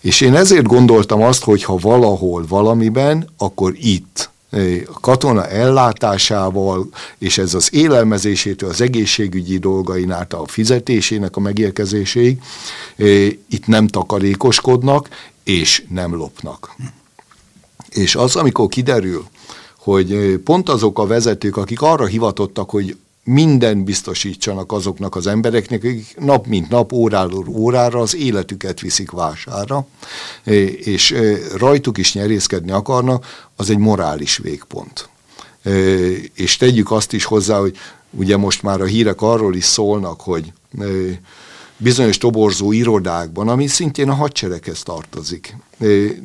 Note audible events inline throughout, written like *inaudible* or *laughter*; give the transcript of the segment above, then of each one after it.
És én ezért gondoltam azt, hogy ha valahol valamiben, akkor itt a katona ellátásával, és ez az élelmezésétől, az egészségügyi dolgain át a fizetésének a megérkezéséig, itt nem takarékoskodnak, és nem lopnak. És az, amikor kiderül, hogy pont azok a vezetők, akik arra hivatottak, hogy minden biztosítsanak azoknak az embereknek, akik nap mint nap, óráról órára az életüket viszik vására, és rajtuk is nyerészkedni akarnak, az egy morális végpont. És tegyük azt is hozzá, hogy ugye most már a hírek arról is szólnak, hogy bizonyos toborzó irodákban, ami szintén a hadsereghez tartozik.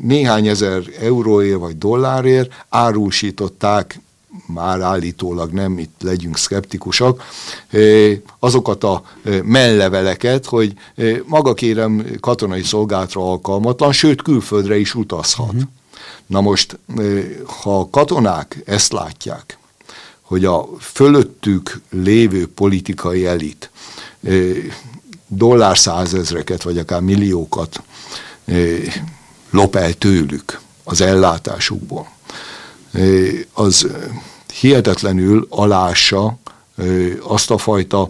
Néhány ezer euróért vagy dollárért árulsították már állítólag nem, itt legyünk szkeptikusak, azokat a melleveleket, hogy maga kérem katonai szolgálatra alkalmatlan, sőt külföldre is utazhat. Uh-huh. Na most, ha a katonák ezt látják, hogy a fölöttük lévő politikai elit dollár százezreket, vagy akár milliókat lop el tőlük az ellátásukból, az hihetetlenül alássa azt a fajta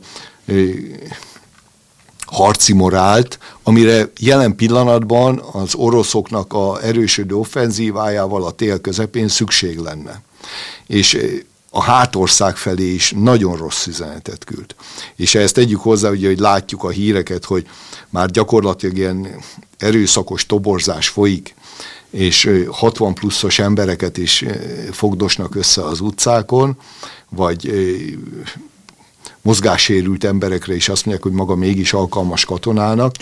harci morált, amire jelen pillanatban az oroszoknak a erősödő offenzívájával a tél közepén szükség lenne. És a hátország felé is nagyon rossz üzenetet küld. És ezt tegyük hozzá, ugye, hogy látjuk a híreket, hogy már gyakorlatilag ilyen erőszakos toborzás folyik, és 60 pluszos embereket is fogdosnak össze az utcákon, vagy mozgássérült emberekre is azt mondják, hogy maga mégis alkalmas katonának.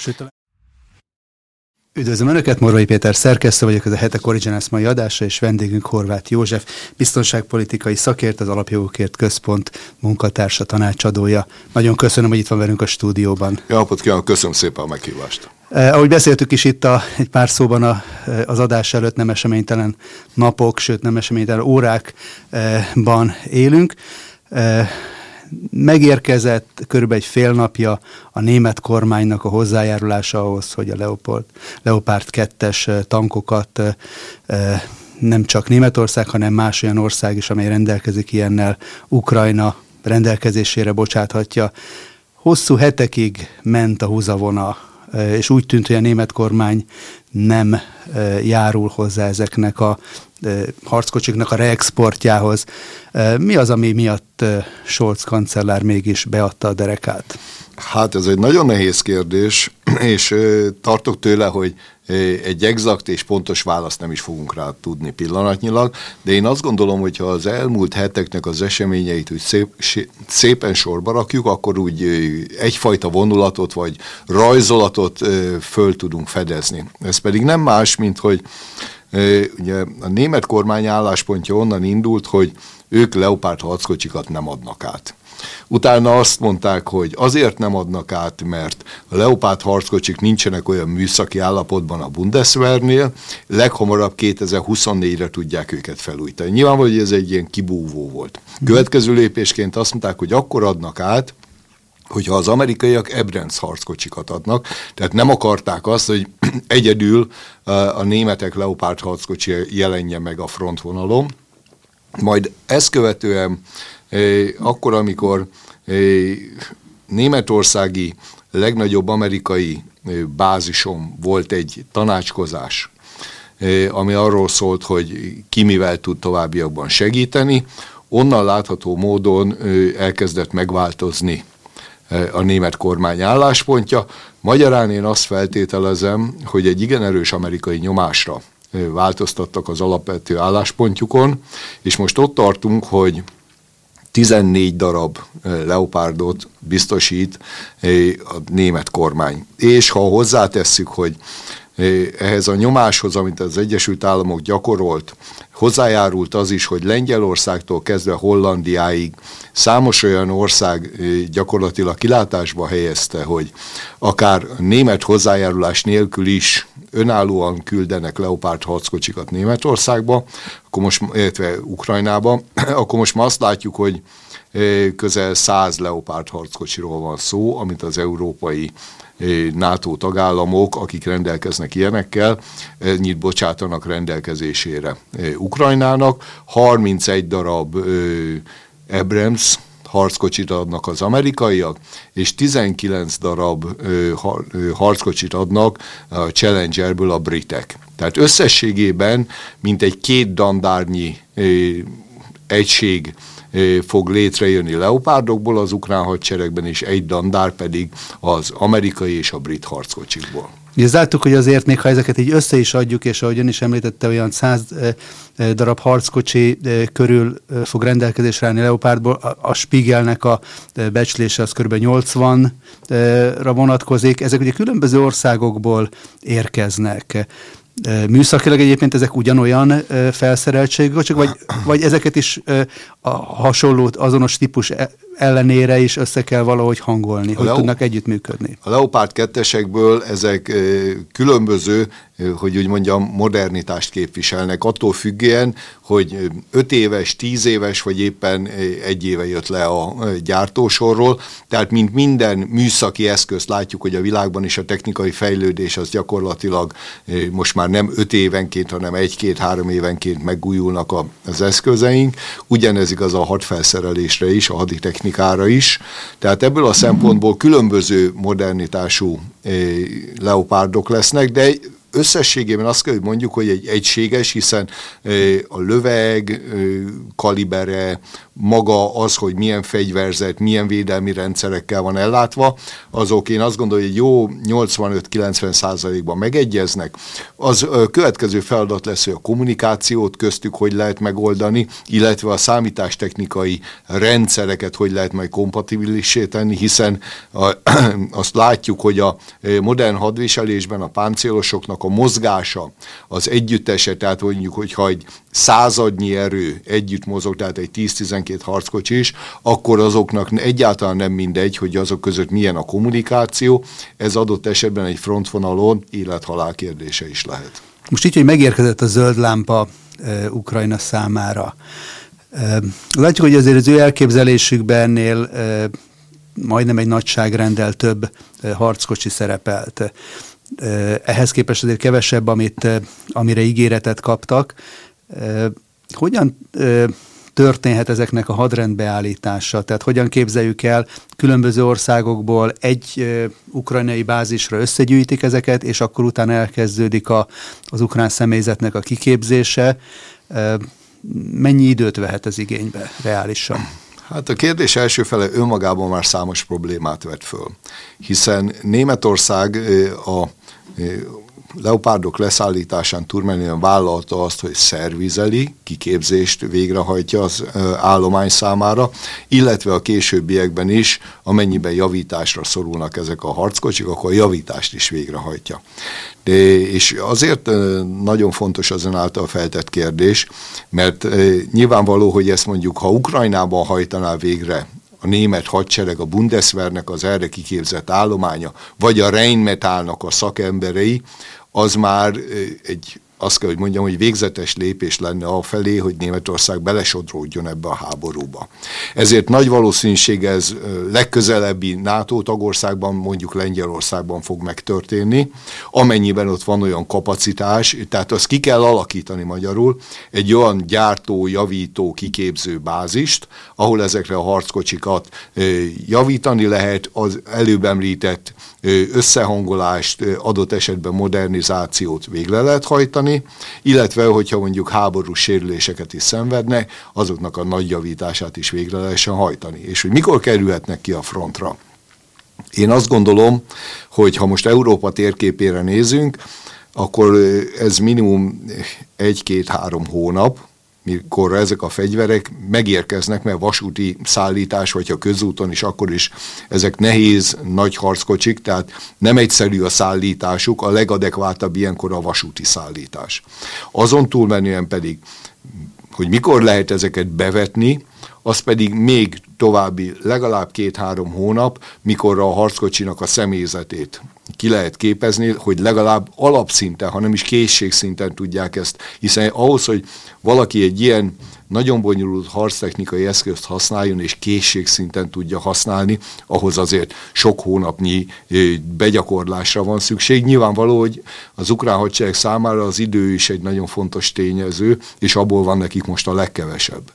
Üdvözlöm Önöket, Morvai Péter szerkesztő vagyok, ez a Hetek Originals mai adása, és vendégünk Horváth József, biztonságpolitikai szakért, az Alapjogokért Központ munkatársa, tanácsadója. Nagyon köszönöm, hogy itt van velünk a stúdióban. Jó napot kívánok, köszönöm szépen a meghívást. Eh, ahogy beszéltük is itt a, egy pár szóban a, eh, az adás előtt, nem eseménytelen napok, sőt nem eseménytelen órákban élünk. Eh, megérkezett körülbelül egy fél napja a német kormánynak a hozzájárulása ahhoz, hogy a Leopold, Leopard 2-es tankokat nem csak Németország, hanem más olyan ország is, amely rendelkezik ilyennel, Ukrajna rendelkezésére bocsáthatja. Hosszú hetekig ment a húzavona és úgy tűnt, hogy a német kormány nem járul hozzá ezeknek a harckocsiknak a reexportjához. Mi az, ami miatt Scholz kancellár mégis beadta a derekát? Hát ez egy nagyon nehéz kérdés, és tartok tőle, hogy egy exakt és pontos választ nem is fogunk rá tudni pillanatnyilag, de én azt gondolom, hogy ha az elmúlt heteknek az eseményeit úgy szép, szépen sorba rakjuk, akkor úgy egyfajta vonulatot vagy rajzolatot föl tudunk fedezni. Ez pedig nem más, mint hogy ugye a német kormány álláspontja onnan indult, hogy ők Leopard harckocsikat nem adnak át. Utána azt mondták, hogy azért nem adnak át, mert a Leopard harckocsik nincsenek olyan műszaki állapotban a Bundeswehrnél, leghamarabb 2024-re tudják őket felújítani. Nyilvánvaló, hogy ez egy ilyen kibúvó volt. Következő lépésként azt mondták, hogy akkor adnak át, hogyha az amerikaiak Ebrenz harckocsikat adnak, tehát nem akarták azt, hogy *clears throat* egyedül a németek Leopard harckocsi jelenje meg a frontvonalon, majd ezt követően akkor, amikor németországi legnagyobb amerikai bázison volt egy tanácskozás, ami arról szólt, hogy ki mivel tud továbbiakban segíteni, onnan látható módon elkezdett megváltozni a német kormány álláspontja. Magyarán én azt feltételezem, hogy egy igen erős amerikai nyomásra változtattak az alapvető álláspontjukon, és most ott tartunk, hogy 14 darab leopárdot biztosít a német kormány. És ha hozzátesszük, hogy ehhez a nyomáshoz, amit az Egyesült Államok gyakorolt, hozzájárult az is, hogy Lengyelországtól kezdve Hollandiáig számos olyan ország gyakorlatilag kilátásba helyezte, hogy akár német hozzájárulás nélkül is önállóan küldenek Leopard harckocsikat Németországba, akkor most, illetve Ukrajnába, *clears throat* akkor most ma azt látjuk, hogy közel 100 Leopard harckocsiról van szó, amit az európai NATO tagállamok, akik rendelkeznek ilyenekkel, nyit bocsátanak rendelkezésére Ukrajnának. 31 darab Abrams harckocsit adnak az amerikaiak, és 19 darab ö, har, ö, harckocsit adnak a Challengerből a britek. Tehát összességében mintegy két dandárnyi ö, egység fog létrejönni leopárdokból az ukrán hadseregben, és egy dandár pedig az amerikai és a brit harckocsikból. Ugye hogy azért még ha ezeket így össze is adjuk, és ahogy ön is említette, olyan száz darab harckocsi körül fog rendelkezésre állni Leopardból, a, a Spiegelnek a becslése az kb. 80-ra vonatkozik. Ezek ugye különböző országokból érkeznek. Műszakilag egyébként ezek ugyanolyan felszereltségek, csak vagy, vagy ezeket is a hasonló, azonos típus e, ellenére is össze kell valahogy hangolni, a hogy Leo- tudnak együttműködni. A Leopard 2 ezek különböző hogy úgy mondjam, modernitást képviselnek, attól függően, hogy 5 éves, 10 éves, vagy éppen egy éve jött le a gyártósorról, tehát mint minden műszaki eszközt látjuk, hogy a világban is a technikai fejlődés az gyakorlatilag most már nem 5 évenként, hanem 1-2-3 évenként megújulnak az eszközeink, ugyanez igaz a hadfelszerelésre is, a haditechnikára is, tehát ebből a szempontból különböző modernitású leopárdok lesznek, de összességében azt kell, hogy mondjuk, hogy egy egységes, hiszen a löveg kalibere, maga az, hogy milyen fegyverzet, milyen védelmi rendszerekkel van ellátva, azok én azt gondolom, hogy jó 85-90 százalékban megegyeznek. Az következő feladat lesz, hogy a kommunikációt köztük hogy lehet megoldani, illetve a számítástechnikai rendszereket hogy lehet majd kompatibilissé tenni, hiszen a, *clears throat* azt látjuk, hogy a modern hadviselésben a páncélosoknak a mozgása, az együttese, tehát mondjuk, hogyha egy századnyi erő együtt mozog, tehát egy 10-12 harckocsi is, akkor azoknak egyáltalán nem mindegy, hogy azok között milyen a kommunikáció, ez adott esetben egy frontvonalon élethalál kérdése is lehet. Most így, hogy megérkezett a zöld lámpa e, Ukrajna számára, e, látjuk, hogy azért az ő elképzelésükben ennél e, majdnem egy nagyságrendel több e, harckocsi szerepelt. Ehhez képest azért kevesebb, amit, amire ígéretet kaptak. Hogyan történhet ezeknek a hadrendbeállítása? Tehát hogyan képzeljük el, különböző országokból egy ukrajnai bázisra összegyűjtik ezeket, és akkor utána elkezdődik a, az ukrán személyzetnek a kiképzése. Mennyi időt vehet ez igénybe reálisan? Hát a kérdés első fele önmagában már számos problémát vet föl, hiszen Németország a leopárdok leszállításán túlmenően vállalta azt, hogy szervizeli, kiképzést végrehajtja az állomány számára, illetve a későbbiekben is, amennyiben javításra szorulnak ezek a harckocsik, akkor javítást is végrehajtja. De, és azért nagyon fontos az ön által feltett kérdés, mert nyilvánvaló, hogy ezt mondjuk, ha Ukrajnában hajtaná végre a német hadsereg, a Bundeswehrnek az erre kiképzett állománya, vagy a Rheinmetallnak a szakemberei, az már egy azt kell, hogy mondjam, hogy végzetes lépés lenne a felé, hogy Németország belesodródjon ebbe a háborúba. Ezért nagy valószínűség ez legközelebbi NATO tagországban, mondjuk Lengyelországban fog megtörténni, amennyiben ott van olyan kapacitás, tehát azt ki kell alakítani magyarul, egy olyan gyártó, javító, kiképző bázist, ahol ezekre a harckocsikat javítani lehet, az előbb említett összehangolást, adott esetben modernizációt végre lehet hajtani, illetve hogyha mondjuk háborús sérüléseket is szenvednek, azoknak a nagy javítását is végre lehessen hajtani. És hogy mikor kerülhetnek ki a frontra? Én azt gondolom, hogy ha most Európa térképére nézünk, akkor ez minimum egy-két-három hónap, mikor ezek a fegyverek megérkeznek, mert vasúti szállítás, vagy ha közúton is, akkor is ezek nehéz, nagy harckocsik, tehát nem egyszerű a szállításuk, a legadekvátabb ilyenkor a vasúti szállítás. Azon túlmenően pedig, hogy mikor lehet ezeket bevetni, az pedig még további legalább két-három hónap, mikor a harckocsinak a személyzetét ki lehet képezni, hogy legalább alapszinten, hanem is készségszinten tudják ezt, hiszen ahhoz, hogy valaki egy ilyen nagyon bonyolult harctechnikai eszközt használjon, és készségszinten tudja használni, ahhoz azért sok hónapnyi begyakorlásra van szükség. Nyilvánvaló, hogy az ukrán hadsereg számára az idő is egy nagyon fontos tényező, és abból van nekik most a legkevesebb.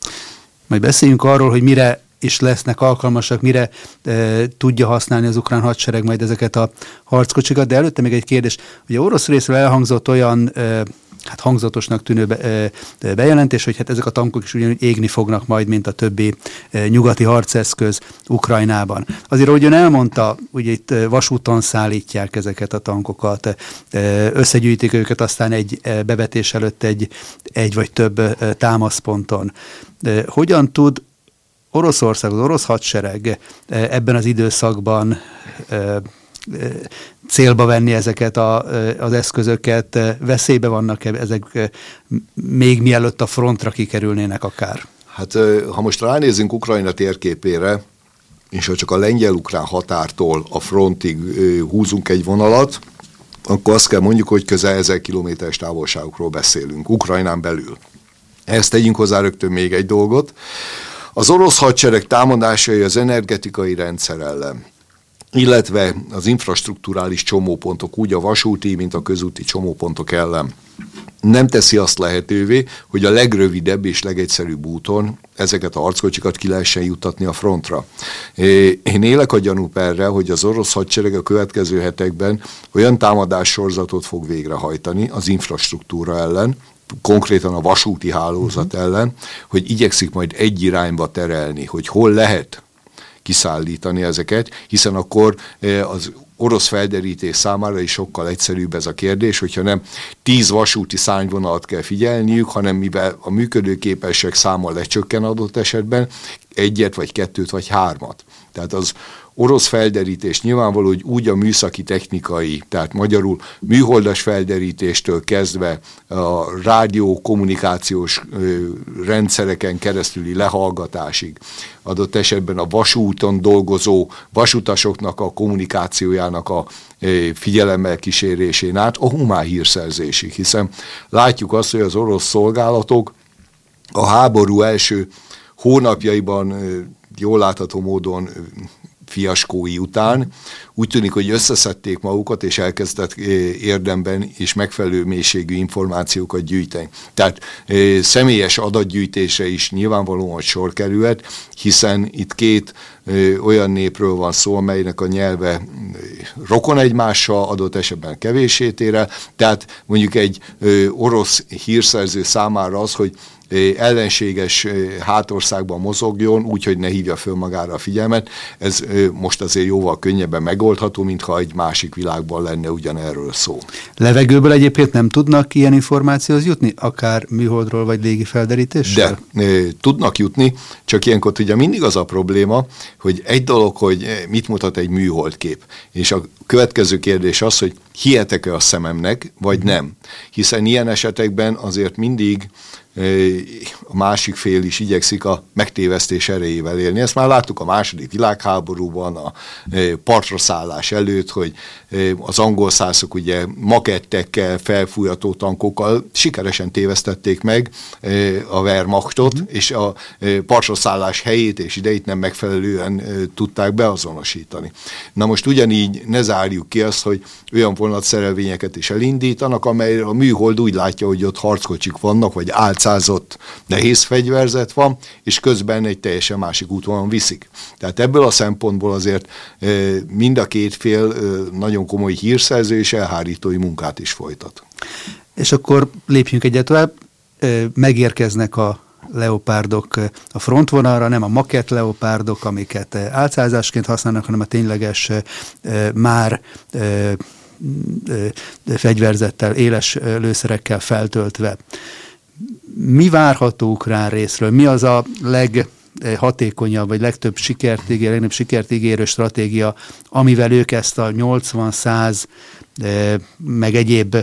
Majd beszéljünk arról, hogy mire is lesznek alkalmasak, mire e, tudja használni az ukrán hadsereg majd ezeket a harckocsikat, de előtte még egy kérdés, ugye orosz részről elhangzott olyan e, hát hangzatosnak tűnő be, bejelentés, hogy hát ezek a tankok is ugyanúgy égni fognak majd, mint a többi nyugati harceszköz Ukrajnában. Azért, ahogy ön elmondta, ugye itt vasúton szállítják ezeket a tankokat, összegyűjtik őket aztán egy bevetés előtt egy, egy vagy több támaszponton. Hogyan tud Oroszország, az orosz hadsereg ebben az időszakban célba venni ezeket a, az eszközöket, veszélybe vannak -e ezek még mielőtt a frontra kikerülnének akár? Hát ha most ránézünk Ukrajna térképére, és ha csak a lengyel-ukrán határtól a frontig húzunk egy vonalat, akkor azt kell mondjuk, hogy közel 1000 kilométeres távolságokról beszélünk, Ukrajnán belül. Ezt tegyünk hozzá rögtön még egy dolgot. Az orosz hadsereg támadásai az energetikai rendszer ellen illetve az infrastruktúrális csomópontok, úgy a vasúti, mint a közúti csomópontok ellen nem teszi azt lehetővé, hogy a legrövidebb és legegyszerűbb úton ezeket a harckocsikat ki lehessen juttatni a frontra. Én élek a gyanúp erre, hogy az orosz hadsereg a következő hetekben olyan támadássorzatot fog végrehajtani az infrastruktúra ellen, konkrétan a vasúti hálózat uh-huh. ellen, hogy igyekszik majd egy irányba terelni, hogy hol lehet kiszállítani ezeket, hiszen akkor eh, az orosz felderítés számára is sokkal egyszerűbb ez a kérdés, hogyha nem tíz vasúti szányvonalat kell figyelniük, hanem mivel a működőképesek száma lecsökken adott esetben, egyet, vagy kettőt, vagy hármat. Tehát az orosz felderítés. Nyilvánvaló, hogy úgy a műszaki technikai, tehát magyarul műholdas felderítéstől kezdve a rádió kommunikációs rendszereken keresztüli lehallgatásig, adott esetben a vasúton dolgozó vasutasoknak a kommunikációjának a figyelemmel kísérésén át a humán hírszerzésig, hiszen látjuk azt, hogy az orosz szolgálatok a háború első hónapjaiban jól látható módon fiaskói után. Úgy tűnik, hogy összeszedték magukat, és elkezdett eh, érdemben és megfelelő mélységű információkat gyűjteni. Tehát eh, személyes adatgyűjtése is nyilvánvalóan sor került, hiszen itt két eh, olyan népről van szó, amelynek a nyelve rokon egymással, adott esetben kevését tehát mondjuk egy orosz hírszerző számára az, hogy ellenséges hátországban mozogjon, úgyhogy ne hívja föl magára a figyelmet. Ez most azért jóval könnyebben megoldható, mintha egy másik világban lenne ugyanerről szó. Levegőből egyébként nem tudnak ilyen információhoz jutni, akár műholdról vagy légi felderítéssel? De tudnak jutni, csak ilyenkor ugye mindig az a probléma, hogy egy dolog, hogy mit mutat egy műholdkép, és a következő kérdés az, hogy hihetek-e a szememnek, vagy nem. Hiszen ilyen esetekben azért mindig a másik fél is igyekszik a megtévesztés erejével élni. Ezt már láttuk a második világháborúban, a partra szállás előtt, hogy az angol szászok ugye makettekkel, felfújató tankokkal sikeresen tévesztették meg a Wehrmachtot, mm. és a partra szállás helyét és idejét nem megfelelően tudták beazonosítani. Na most ugyanígy ne zárjuk ki azt, hogy olyan vonatszerelvényeket is elindítanak, amely a műhold úgy látja, hogy ott harckocsik vannak, vagy álcázott nehéz fegyverzet van, és közben egy teljesen másik útvonalon viszik. Tehát ebből a szempontból azért mind a két fél nagyon komoly hírszerző és elhárítói munkát is folytat. És akkor lépjünk egyet tovább, megérkeznek a leopárdok a frontvonalra, nem a makett leopárdok, amiket álcázásként használnak, hanem a tényleges már fegyverzettel, éles lőszerekkel feltöltve. Mi várható ukrán részről? Mi az a leghatékonyabb, vagy legtöbb sikert ígérő, legnagyobb sikert ígérő stratégia, amivel ők ezt a 80-100 meg egyéb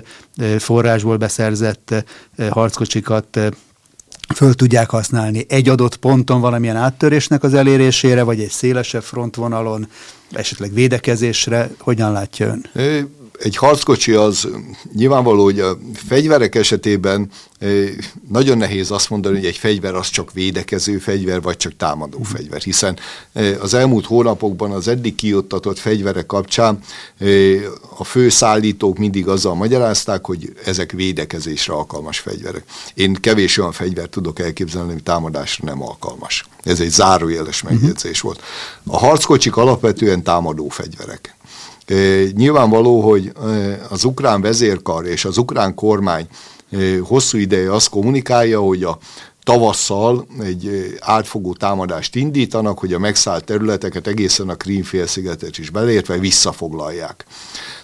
forrásból beszerzett harckocsikat föl tudják használni egy adott ponton valamilyen áttörésnek az elérésére, vagy egy szélesebb frontvonalon, esetleg védekezésre, hogyan látja ön? Egy harckocsi az nyilvánvaló, hogy a fegyverek esetében nagyon nehéz azt mondani, hogy egy fegyver az csak védekező fegyver, vagy csak támadó fegyver, hiszen az elmúlt hónapokban az eddig kiuttatott fegyverek kapcsán a fő szállítók mindig azzal magyarázták, hogy ezek védekezésre alkalmas fegyverek. Én kevés olyan fegyvert tudok elképzelni, hogy támadásra nem alkalmas. Ez egy zárójeles megjegyzés volt. A harckocsik alapvetően támadó fegyverek. Nyilvánvaló, hogy az ukrán vezérkar és az ukrán kormány hosszú ideje azt kommunikálja, hogy a tavasszal egy átfogó támadást indítanak, hogy a megszállt területeket egészen a Krímfélszigetet is belértve visszafoglalják.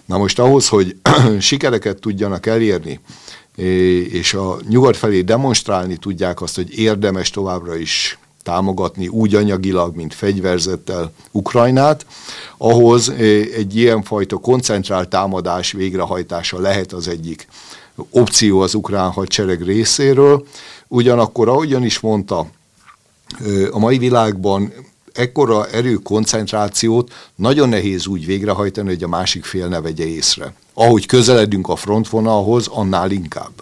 Na most ahhoz, hogy *clears throat* sikereket tudjanak elérni, és a nyugat felé demonstrálni tudják azt, hogy érdemes továbbra is támogatni úgy anyagilag, mint fegyverzettel Ukrajnát, ahhoz eh, egy ilyenfajta koncentrált támadás végrehajtása lehet az egyik opció az ukrán hadsereg részéről. Ugyanakkor, ahogyan is mondta, eh, a mai világban ekkora erőkoncentrációt nagyon nehéz úgy végrehajtani, hogy a másik fél ne vegye észre. Ahogy közeledünk a frontvonalhoz, annál inkább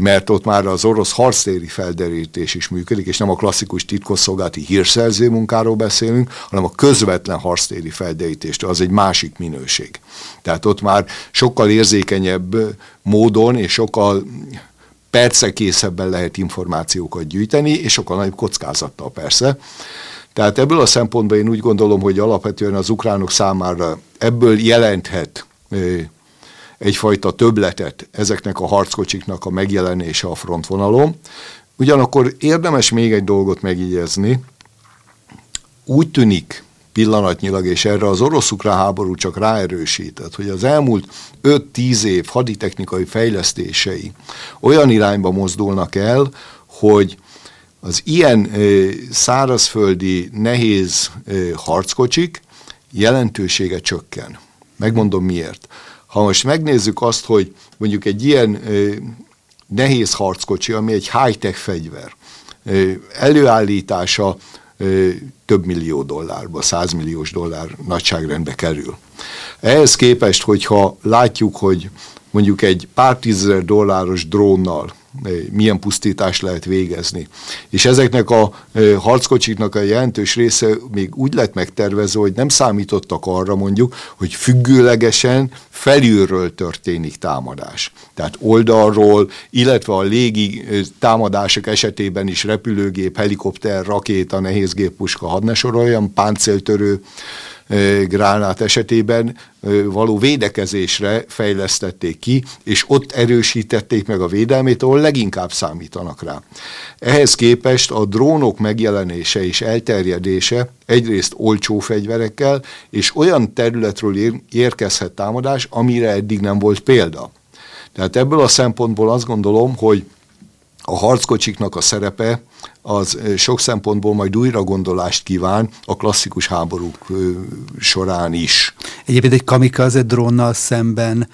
mert ott már az orosz harctéri felderítés is működik, és nem a klasszikus titkosszolgálati hírszerző munkáról beszélünk, hanem a közvetlen harctéri felderítést, az egy másik minőség. Tehát ott már sokkal érzékenyebb módon és sokkal percekészebben lehet információkat gyűjteni, és sokkal nagyobb kockázattal persze. Tehát ebből a szempontból én úgy gondolom, hogy alapvetően az ukránok számára ebből jelenthet egyfajta töbletet ezeknek a harckocsiknak a megjelenése a frontvonalon. Ugyanakkor érdemes még egy dolgot megjegyezni. Úgy tűnik pillanatnyilag, és erre az orosz-ukrán háború csak ráerősített, hogy az elmúlt 5-10 év haditechnikai fejlesztései olyan irányba mozdulnak el, hogy az ilyen szárazföldi nehéz harckocsik jelentősége csökken. Megmondom miért. Ha most megnézzük azt, hogy mondjuk egy ilyen nehéz harckocsi, ami egy high-tech fegyver, előállítása több millió dollárba, százmilliós dollár nagyságrendbe kerül. Ehhez képest, hogyha látjuk, hogy mondjuk egy pár tízezer dolláros drónnal milyen pusztítást lehet végezni. És ezeknek a harckocsiknak a jelentős része még úgy lett megtervezve, hogy nem számítottak arra mondjuk, hogy függőlegesen felülről történik támadás. Tehát oldalról, illetve a légi támadások esetében is repülőgép, helikopter, rakéta, nehézgéppuska, hadd ne soroljam, páncéltörő, gránát esetében való védekezésre fejlesztették ki, és ott erősítették meg a védelmét, ahol leginkább számítanak rá. Ehhez képest a drónok megjelenése és elterjedése egyrészt olcsó fegyverekkel, és olyan területről érkezhet támadás, amire eddig nem volt példa. Tehát ebből a szempontból azt gondolom, hogy a harckocsiknak a szerepe az sok szempontból majd újra gondolást kíván a klasszikus háborúk során is. Egyébként egy kamikaze drónnal szemben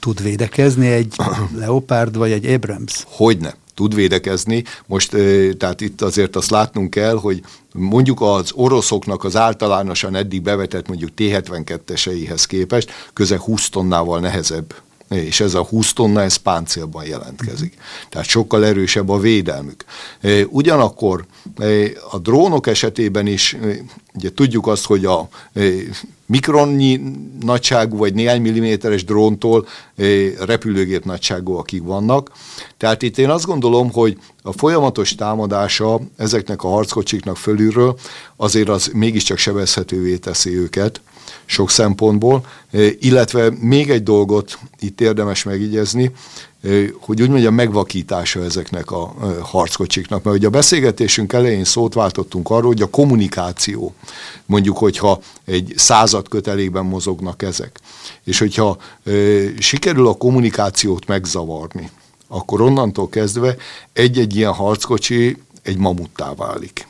tud védekezni egy *clears throat* Leopard vagy egy Abrams? Hogyne tud védekezni. Most, tehát itt azért azt látnunk kell, hogy mondjuk az oroszoknak az általánosan eddig bevetett mondjuk T-72-eseihez képest közel 20 tonnával nehezebb és ez a 20 tonna, ez páncélban jelentkezik. Tehát sokkal erősebb a védelmük. Ugyanakkor a drónok esetében is, ugye tudjuk azt, hogy a mikronnyi nagyságú vagy néhány milliméteres dróntól repülőgép nagyságúakig vannak. Tehát itt én azt gondolom, hogy a folyamatos támadása ezeknek a harckocsiknak fölülről azért az mégiscsak sebezhetővé teszi őket, sok szempontból, illetve még egy dolgot itt érdemes megigyezni, hogy úgy mondjam, megvakítása ezeknek a harckocsiknak. Mert ugye a beszélgetésünk elején szót váltottunk arról, hogy a kommunikáció, mondjuk, hogyha egy század kötelékben mozognak ezek, és hogyha sikerül a kommunikációt megzavarni, akkor onnantól kezdve egy-egy ilyen harckocsi egy mamuttá válik.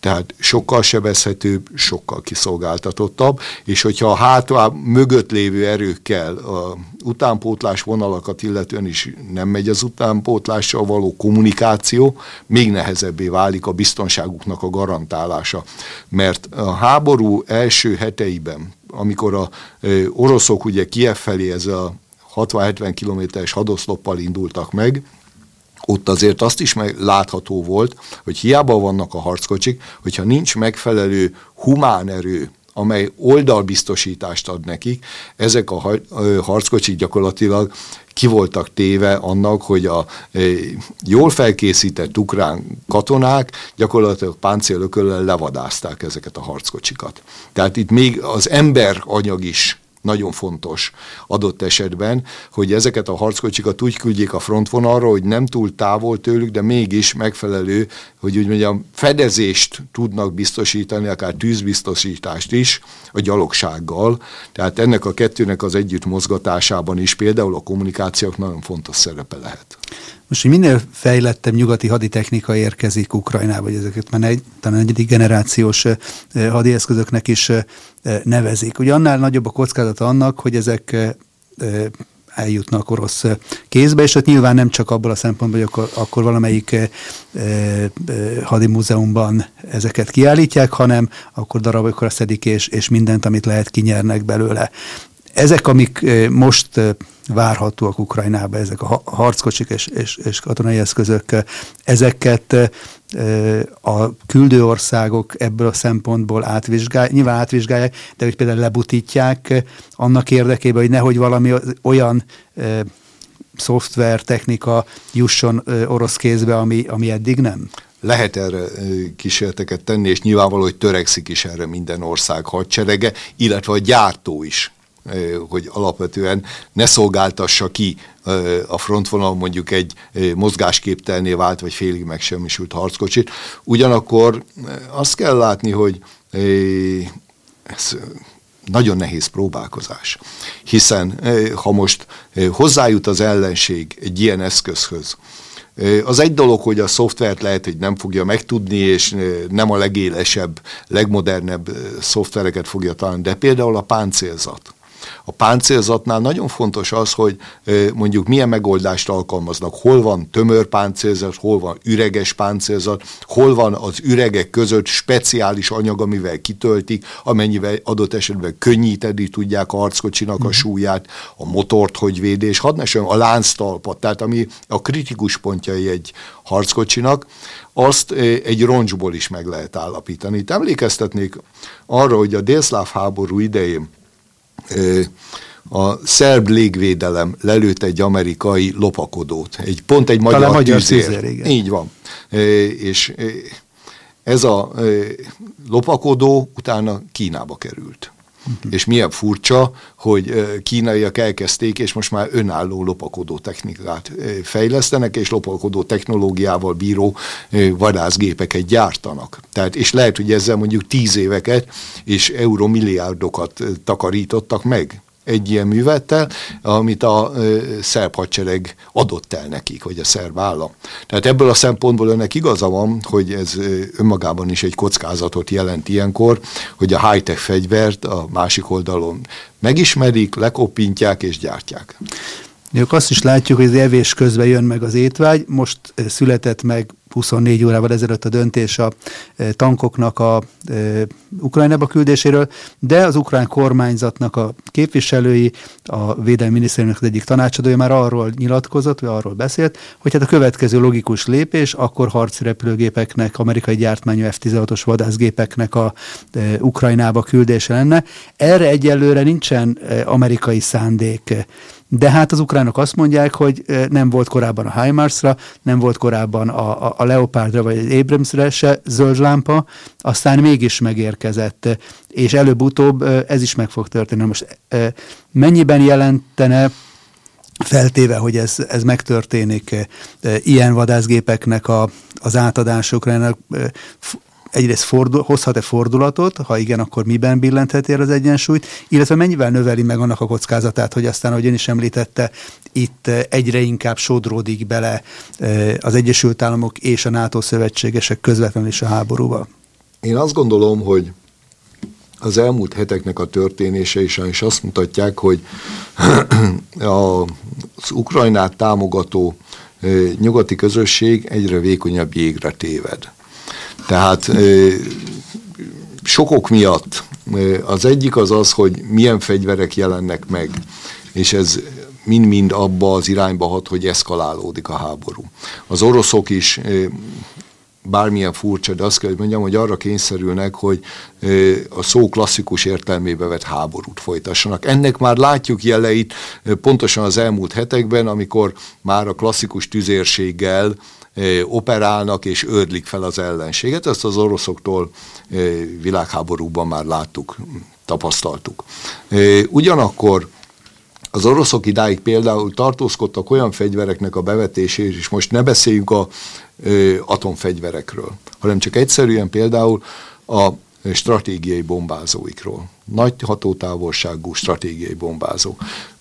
Tehát sokkal sebezhetőbb, sokkal kiszolgáltatottabb, és hogyha a hátra mögött lévő erőkkel a utánpótlás vonalakat illetően is nem megy az utánpótlással való kommunikáció, még nehezebbé válik a biztonságuknak a garantálása. Mert a háború első heteiben, amikor a oroszok ugye Kiev felé ez a 60-70 kilométeres hadoszloppal indultak meg, ott azért azt is meg látható volt, hogy hiába vannak a harckocsik, hogyha nincs megfelelő humán erő, amely oldalbiztosítást ad nekik, ezek a harckocsik gyakorlatilag ki voltak téve annak, hogy a jól felkészített ukrán katonák gyakorlatilag páncélököllel levadázták ezeket a harckocsikat. Tehát itt még az ember anyag is nagyon fontos adott esetben, hogy ezeket a harckocsikat úgy küldjék a frontvonalra, hogy nem túl távol tőlük, de mégis megfelelő, hogy úgy mondjam, fedezést tudnak biztosítani, akár tűzbiztosítást is a gyalogsággal. Tehát ennek a kettőnek az együtt mozgatásában is például a kommunikációk nagyon fontos szerepe lehet. Most, hogy minél fejlettebb nyugati haditechnika érkezik Ukrajnába, vagy ezeket már egy, talán egyedik generációs hadieszközöknek is nevezik. Ugye annál nagyobb a kockázata annak, hogy ezek eljutnak orosz kézbe, és ott nyilván nem csak abból a szempontból, hogy akkor, akkor valamelyik e, e, hadimúzeumban ezeket kiállítják, hanem akkor darabokra szedik, és, és mindent, amit lehet, kinyernek belőle. Ezek, amik most várhatóak Ukrajnába, ezek a harckocsik és, és, és katonai eszközök, ezeket a küldő országok ebből a szempontból átvizsgálják, nyilván átvizsgálják, de hogy például lebutítják annak érdekében, hogy nehogy valami olyan szoftver, technika jusson orosz kézbe, ami, ami eddig nem? lehet erre kísérleteket tenni, és nyilvánvaló, hogy törekszik is erre minden ország hadserege, illetve a gyártó is hogy alapvetően ne szolgáltassa ki a frontvonal mondjuk egy mozgásképtelné vált, vagy félig megsemmisült harckocsit. Ugyanakkor azt kell látni, hogy ez nagyon nehéz próbálkozás. Hiszen ha most hozzájut az ellenség egy ilyen eszközhöz, az egy dolog, hogy a szoftvert lehet, hogy nem fogja megtudni, és nem a legélesebb, legmodernebb szoftvereket fogja találni, de például a páncélzat a páncélzatnál nagyon fontos az, hogy mondjuk milyen megoldást alkalmaznak, hol van tömör páncélzat, hol van üreges páncélzat, hol van az üregek között speciális anyag, amivel kitöltik, amennyivel adott esetben könnyíteni tudják a harckocsinak a mhm. súlyát, a motort hogy védi, és hadd a lánctalpat, tehát ami a kritikus pontjai egy harckocsinak, azt egy roncsból is meg lehet állapítani. Itt emlékeztetnék arra, hogy a délszláv háború idején a szerb légvédelem lelőtt egy amerikai lopakodót, egy, pont egy magyar, magyar tűzér. tűzér igen. Így van. És ez a lopakodó utána Kínába került. Uh-huh. És milyen furcsa, hogy kínaiak elkezdték, és most már önálló lopakodó technikát fejlesztenek, és lopakodó technológiával bíró vadászgépeket gyártanak. Tehát, és lehet, hogy ezzel mondjuk tíz éveket és euromilliárdokat takarítottak meg egy ilyen művettel, amit a szerb hadsereg adott el nekik, vagy a szerb állam. Tehát ebből a szempontból önnek igaza van, hogy ez önmagában is egy kockázatot jelent ilyenkor, hogy a high-tech fegyvert a másik oldalon megismerik, lekopintják és gyártják. Ők azt is látjuk, hogy az evés közben jön meg az étvágy, most született meg 24 órával ezelőtt a döntés a e, tankoknak a e, Ukrajnába küldéséről, de az ukrán kormányzatnak a képviselői, a védelmi minisztériumnak az egyik tanácsadója már arról nyilatkozott, vagy arról beszélt, hogy hát a következő logikus lépés akkor harci repülőgépeknek, amerikai gyártmányú F-16-os vadászgépeknek a e, Ukrajnába küldése lenne. Erre egyelőre nincsen amerikai szándék de hát az ukránok azt mondják, hogy nem volt korábban a HIMARS-ra, nem volt korábban a, a, a Leopardra vagy az Abramsre se zöld lámpa, aztán mégis megérkezett, és előbb-utóbb ez is meg fog történni. Most mennyiben jelentene feltéve, hogy ez, ez megtörténik, ilyen vadászgépeknek a, az átadásokra, egyrészt fordul, hozhat-e fordulatot, ha igen, akkor miben billentheti el az egyensúlyt, illetve mennyivel növeli meg annak a kockázatát, hogy aztán, ahogy ön is említette, itt eh, egyre inkább sodródik bele eh, az Egyesült Államok és a NATO szövetségesek közvetlenül is a háborúba? én azt gondolom, hogy az elmúlt heteknek a történése is, is azt mutatják, hogy *clears throat* az Ukrajnát támogató nyugati közösség egyre vékonyabb jégre téved. Tehát sokok miatt az egyik az az, hogy milyen fegyverek jelennek meg, és ez mind-mind abba az irányba hat, hogy eszkalálódik a háború. Az oroszok is bármilyen furcsa, de azt kell, hogy mondjam, hogy arra kényszerülnek, hogy a szó klasszikus értelmébe vett háborút folytassanak. Ennek már látjuk jeleit pontosan az elmúlt hetekben, amikor már a klasszikus tüzérséggel operálnak és ördlik fel az ellenséget. Ezt az oroszoktól világháborúban már láttuk, tapasztaltuk. Ugyanakkor az oroszok idáig például tartózkodtak olyan fegyvereknek a bevetését, és most ne beszéljünk a ö, atomfegyverekről, hanem csak egyszerűen például a stratégiai bombázóikról. Nagy hatótávolságú stratégiai bombázó.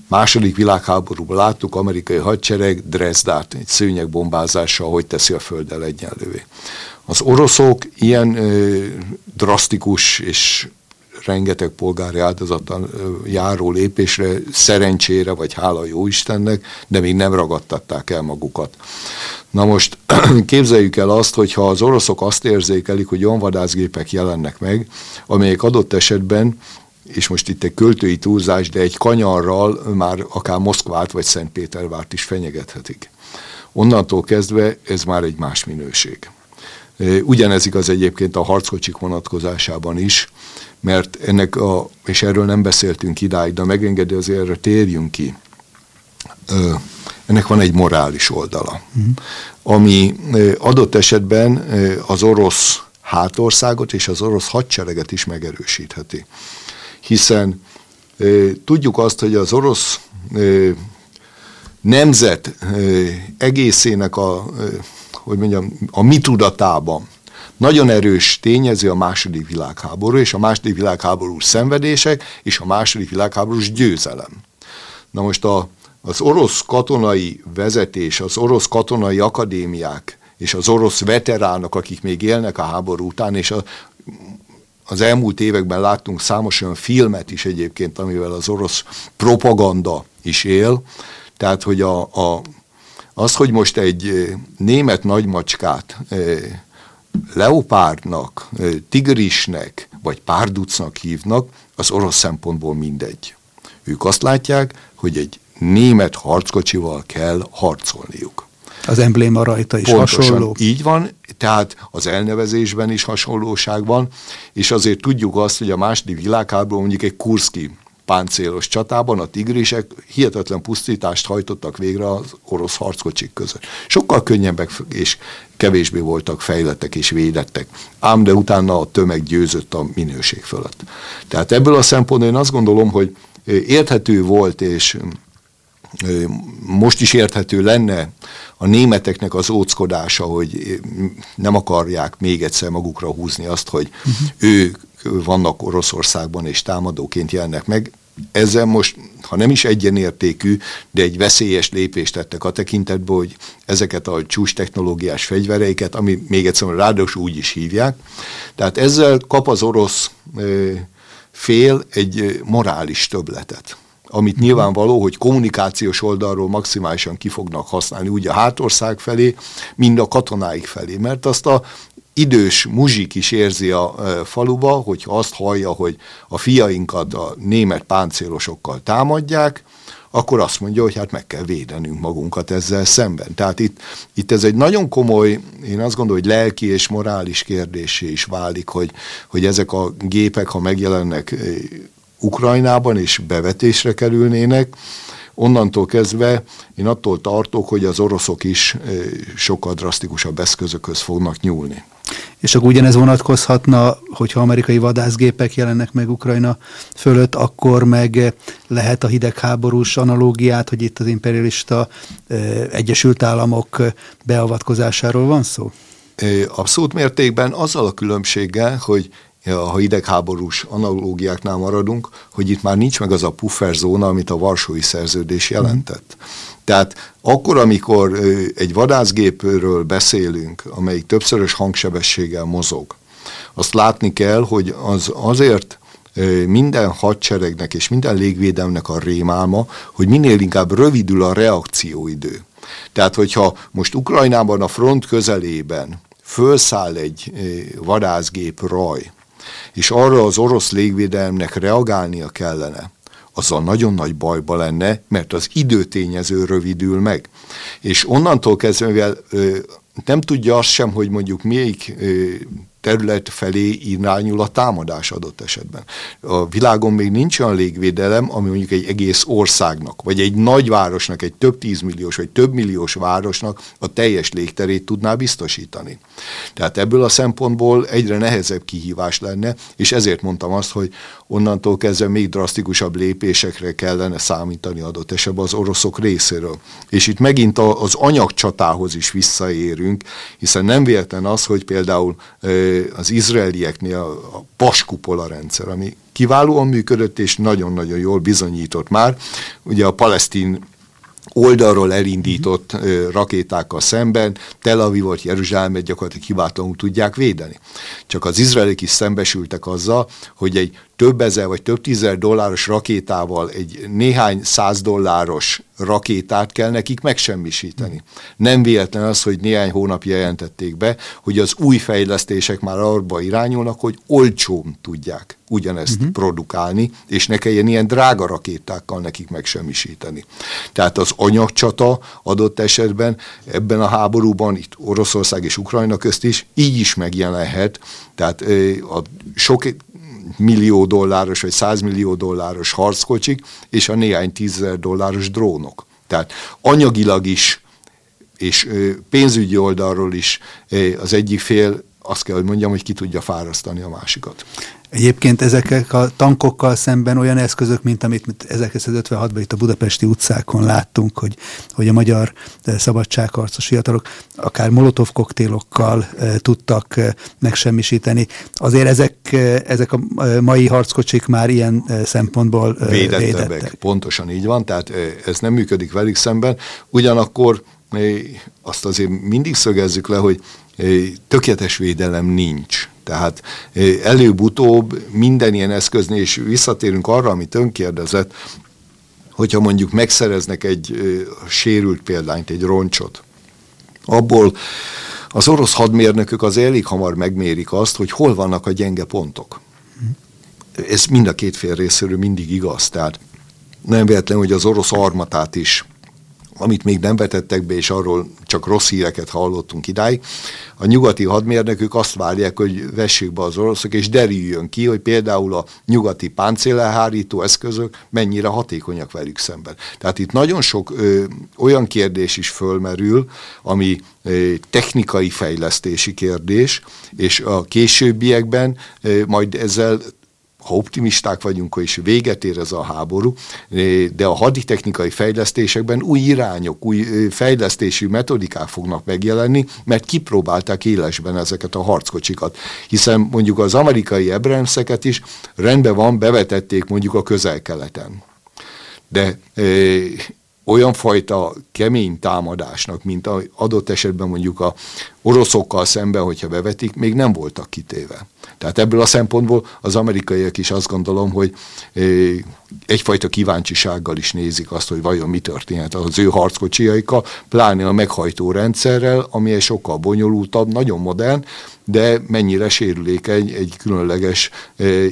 Második világháborúban láttuk amerikai hadsereg Dresdát egy szőnyeg bombázással, hogy teszi a földdel egyenlővé. Az oroszok ilyen ö, drasztikus és rengeteg polgári áldozattal járó lépésre, szerencsére, vagy hála jó Istennek, de még nem ragadtatták el magukat. Na most *clears throat* képzeljük el azt, hogyha az oroszok azt érzékelik, hogy olyan vadászgépek jelennek meg, amelyek adott esetben és most itt egy költői túlzás, de egy kanyarral már akár Moszkvát vagy Szentpétervárt is fenyegethetik. Onnantól kezdve ez már egy más minőség. Ugyanez igaz egyébként a harckocsik vonatkozásában is, mert ennek a, és erről nem beszéltünk idáig, de megengedi azért erre térjünk ki. Ennek van egy morális oldala, uh-huh. ami adott esetben az orosz hátországot és az orosz hadsereget is megerősítheti. Hiszen tudjuk azt, hogy az orosz nemzet egészének a, hogy mondjam, a mi tudatában nagyon erős tényező a második világháború, és a második világháborús szenvedések, és a második világháborús győzelem. Na most a, az orosz katonai vezetés, az orosz katonai akadémiák, és az orosz veteránok, akik még élnek a háború után, és a, az elmúlt években láttunk számos olyan filmet is egyébként, amivel az orosz propaganda is él, tehát hogy a, a, az, hogy most egy német nagymacskát leopárdnak, tigrisnek vagy párducnak hívnak, az orosz szempontból mindegy. Ők azt látják, hogy egy német harckocsival kell harcolniuk. Az embléma rajta is Pontosan hasonló. Így van, tehát az elnevezésben is hasonlóság van, és azért tudjuk azt, hogy a második világháború mondjuk egy Kurszki páncélos csatában a tigrisek hihetetlen pusztítást hajtottak végre az orosz harckocsik között. Sokkal könnyebbek és kevésbé voltak fejlettek és védettek. Ám de utána a tömeg győzött a minőség fölött. Tehát ebből a szempontból én azt gondolom, hogy érthető volt, és most is érthető lenne a németeknek az óckodása, hogy nem akarják még egyszer magukra húzni azt, hogy uh-huh. ők vannak Oroszországban és támadóként jelnek meg. Ezzel most, ha nem is egyenértékű, de egy veszélyes lépést tettek a tekintetben, hogy ezeket a csúcs technológiás fegyvereiket, ami még egyszer ráadásul úgy is hívják, tehát ezzel kap az orosz fél egy morális töbletet amit nyilvánvaló, hogy kommunikációs oldalról maximálisan ki fognak használni, úgy a hátország felé, mind a katonáik felé, mert azt a idős muzsik is érzi a faluba, hogyha azt hallja, hogy a fiainkat a német páncélosokkal támadják, akkor azt mondja, hogy hát meg kell védenünk magunkat ezzel szemben. Tehát itt, itt ez egy nagyon komoly, én azt gondolom, hogy lelki és morális kérdésé is válik, hogy, hogy ezek a gépek, ha megjelennek Ukrajnában és bevetésre kerülnének, onnantól kezdve én attól tartok, hogy az oroszok is sokkal drasztikusabb eszközökhöz fognak nyúlni. És akkor ugyanez vonatkozhatna, hogyha amerikai vadászgépek jelennek meg Ukrajna fölött, akkor meg lehet a hidegháborús analógiát, hogy itt az imperialista Egyesült Államok beavatkozásáról van szó? Abszolút mértékben azzal a különbséggel, hogy ha idegháborús analógiáknál maradunk, hogy itt már nincs meg az a pufferzóna, amit a Varsói Szerződés jelentett. Tehát akkor, amikor egy vadászgépről beszélünk, amelyik többszörös hangsebességgel mozog, azt látni kell, hogy az azért minden hadseregnek és minden légvédelmnek a rémálma, hogy minél inkább rövidül a reakcióidő. Tehát, hogyha most Ukrajnában a front közelében fölszáll egy vadászgép raj, és arra az orosz légvédelmnek reagálnia kellene, azzal nagyon nagy bajba lenne, mert az időtényező rövidül meg. És onnantól kezdve, mivel nem tudja azt sem, hogy mondjuk melyik terület felé irányul a támadás adott esetben. A világon még nincs olyan légvédelem, ami mondjuk egy egész országnak, vagy egy nagyvárosnak, egy több tízmilliós, vagy több milliós városnak a teljes légterét tudná biztosítani. Tehát ebből a szempontból egyre nehezebb kihívás lenne, és ezért mondtam azt, hogy onnantól kezdve még drasztikusabb lépésekre kellene számítani adott esetben az oroszok részéről. És itt megint az anyagcsatához is visszaérünk, hiszen nem véletlen az, hogy például az izraelieknél a paskupola rendszer, ami kiválóan működött és nagyon-nagyon jól bizonyított már. Ugye a palesztin oldalról elindított ö, rakétákkal szemben Tel Avivot, Jeruzsálemet gyakorlatilag hivatalanul tudják védeni. Csak az izraelik is szembesültek azzal, hogy egy több ezer vagy több tízer dolláros rakétával egy néhány száz dolláros rakétát kell nekik megsemmisíteni. Nem véletlen az, hogy néhány hónapja jelentették be, hogy az új fejlesztések már arba irányulnak, hogy olcsón tudják ugyanezt uh-huh. produkálni, és ne kelljen ilyen drága rakétákkal nekik megsemmisíteni. Tehát az anyagcsata adott esetben ebben a háborúban, itt Oroszország és Ukrajna közt is, így is megjelenhet. Tehát a sok millió dolláros vagy százmillió dolláros harckocsik, és a néhány tízezer dolláros drónok. Tehát anyagilag is, és pénzügyi oldalról is az egyik fél azt kell, hogy mondjam, hogy ki tudja fárasztani a másikat. Egyébként ezek a tankokkal szemben olyan eszközök, mint amit 1956-ban itt a budapesti utcákon láttunk, hogy, hogy a magyar eh, szabadságharcos fiatalok akár molotov koktélokkal e, tudtak e, megsemmisíteni. Azért ezek, e, ezek a mai harckocsik már ilyen szempontból e, védettebbek. védettek. Pontosan így van, tehát ez nem működik velük szemben. Ugyanakkor azt azért mindig szögezzük le, hogy tökéletes védelem nincs. Tehát előbb-utóbb minden ilyen eszköznél, és visszatérünk arra, amit ön kérdezett, hogyha mondjuk megszereznek egy sérült példányt, egy roncsot, abból az orosz hadmérnökök az elég hamar megmérik azt, hogy hol vannak a gyenge pontok. Ez mind a két fél részéről mindig igaz, tehát nem véletlen, hogy az orosz armatát is amit még nem vetettek be, és arról csak rossz híreket hallottunk idáig, a nyugati hadmérnökök azt várják, hogy vessék be az oroszok, és derüljön ki, hogy például a nyugati páncélelhárító eszközök mennyire hatékonyak velük szemben. Tehát itt nagyon sok ö, olyan kérdés is fölmerül, ami ö, technikai fejlesztési kérdés, és a későbbiekben ö, majd ezzel ha optimisták vagyunk, és véget ér ez a háború, de a haditechnikai fejlesztésekben új irányok, új fejlesztési metodikák fognak megjelenni, mert kipróbálták élesben ezeket a harckocsikat. Hiszen mondjuk az amerikai Abramseket is rendben van, bevetették mondjuk a közel-keleten. De olyan fajta kemény támadásnak, mint adott esetben mondjuk a oroszokkal szemben, hogyha bevetik, még nem voltak kitéve. Tehát ebből a szempontból az amerikaiak is azt gondolom, hogy egyfajta kíváncsisággal is nézik azt, hogy vajon mi történhet az ő harckocsiaikkal, pláne a meghajtó rendszerrel, ami egy sokkal bonyolultabb, nagyon modern, de mennyire sérülékeny egy különleges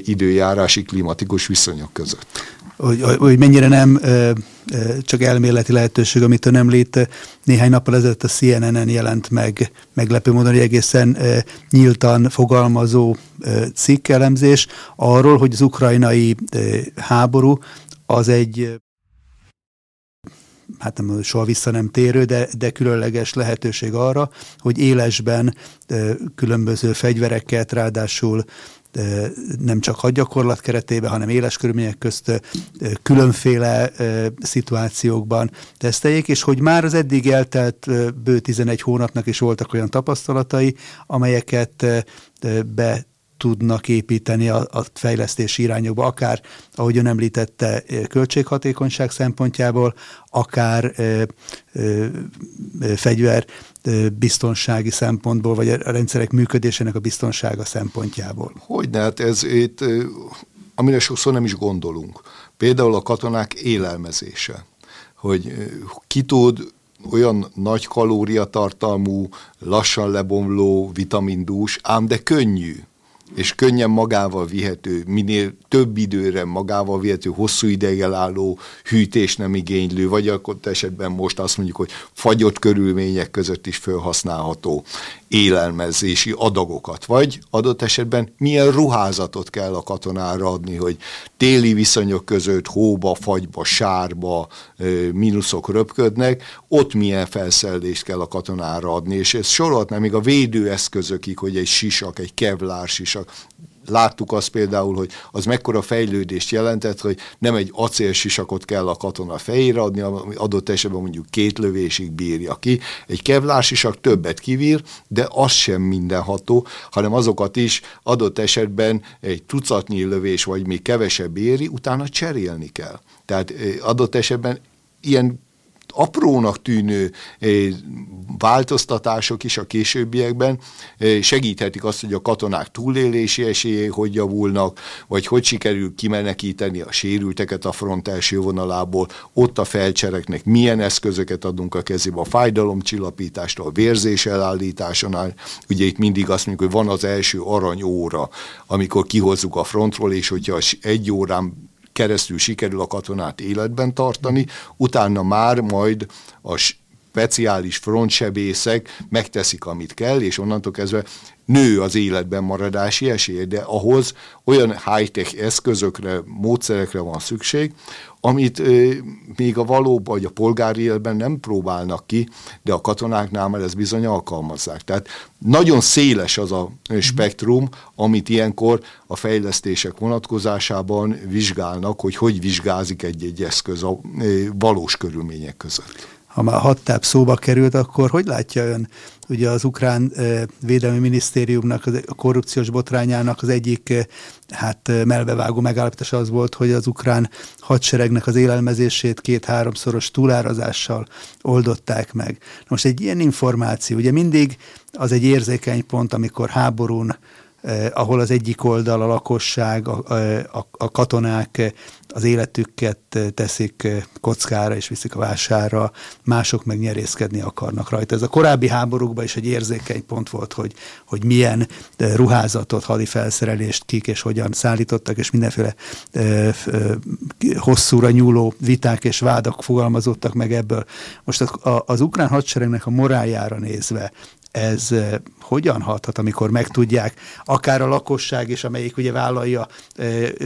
időjárási klimatikus viszonyok között hogy, hogy mennyire nem csak elméleti lehetőség, amit ön említ. Néhány nappal ezelőtt a CNN-en jelent meg meglepő módon, hogy egészen nyíltan fogalmazó cikkelemzés arról, hogy az ukrajnai háború az egy hát nem soha vissza nem térő, de, de különleges lehetőség arra, hogy élesben különböző fegyvereket, ráadásul nem csak hadgyakorlat keretében, hanem éles körülmények közt különféle szituációkban teszteljék, és hogy már az eddig eltelt bő 11 hónapnak is voltak olyan tapasztalatai, amelyeket be tudnak építeni a, a fejlesztési irányokba, akár, ahogy ön említette, költséghatékonyság szempontjából, akár ö, ö, fegyver biztonsági szempontból, vagy a rendszerek működésének a biztonsága szempontjából. Hogyne, hát ez itt, amire sokszor nem is gondolunk. Például a katonák élelmezése, hogy ki tud olyan nagy kalóriatartalmú, lassan lebomló vitamindús, ám de könnyű és könnyen magával vihető, minél több időre magával vihető, hosszú ideig elálló, hűtés nem igénylő, vagy akkor esetben most azt mondjuk, hogy fagyott körülmények között is felhasználható élelmezési adagokat, vagy adott esetben milyen ruházatot kell a katonára adni, hogy téli viszonyok között hóba, fagyba, sárba mínuszok röpködnek, ott milyen felszerelést kell a katonára adni, és ez sorolhatnám még a védőeszközökig, hogy egy sisak, egy kevlár sisak, láttuk azt például, hogy az mekkora fejlődést jelentett, hogy nem egy acélsisakot kell a katona fejére adni, ami adott esetben mondjuk két lövésig bírja ki. Egy kevlársisak többet kivír, de az sem mindenható, hanem azokat is adott esetben egy tucatnyi lövés, vagy még kevesebb éri, utána cserélni kell. Tehát eh, adott esetben ilyen aprónak tűnő eh, változtatások is a későbbiekben eh, segíthetik azt, hogy a katonák túlélési esélyei hogy javulnak, vagy hogy sikerül kimenekíteni a sérülteket a front első vonalából, ott a felcsereknek milyen eszközöket adunk a kezébe, a fájdalomcsillapítástól, a vérzés elállításánál. Ugye itt mindig azt mondjuk, hogy van az első aranyóra, amikor kihozzuk a frontról, és hogyha egy órán keresztül sikerül a katonát életben tartani, utána már majd a speciális frontsebészek megteszik, amit kell, és onnantól kezdve nő az életben maradási esély, de ahhoz olyan high-tech eszközökre, módszerekre van szükség, amit ö, még a valóban, vagy a polgári életben nem próbálnak ki, de a katonáknál már ezt bizony alkalmazzák. Tehát nagyon széles az a spektrum, amit ilyenkor a fejlesztések vonatkozásában vizsgálnak, hogy hogy vizsgázik egy-egy eszköz a ö, valós körülmények között ha már hattáp szóba került, akkor hogy látja ön ugye az ukrán védelmi minisztériumnak, a korrupciós botrányának az egyik hát melbevágó megállapítása az volt, hogy az ukrán hadseregnek az élelmezését két-háromszoros túlárazással oldották meg. Most egy ilyen információ, ugye mindig az egy érzékeny pont, amikor háborún eh, ahol az egyik oldal, a lakosság, a, a, a katonák az életüket teszik kockára és viszik a vására, mások meg nyerészkedni akarnak rajta. Ez a korábbi háborúkban is egy érzékeny pont volt, hogy, hogy milyen ruházatot, hadi felszerelést kik és hogyan szállítottak, és mindenféle ö, ö, hosszúra nyúló viták és vádak fogalmazottak meg ebből. Most az, az ukrán hadseregnek a moráljára nézve, ez hogyan hathat, amikor megtudják, akár a lakosság is, amelyik ugye vállalja,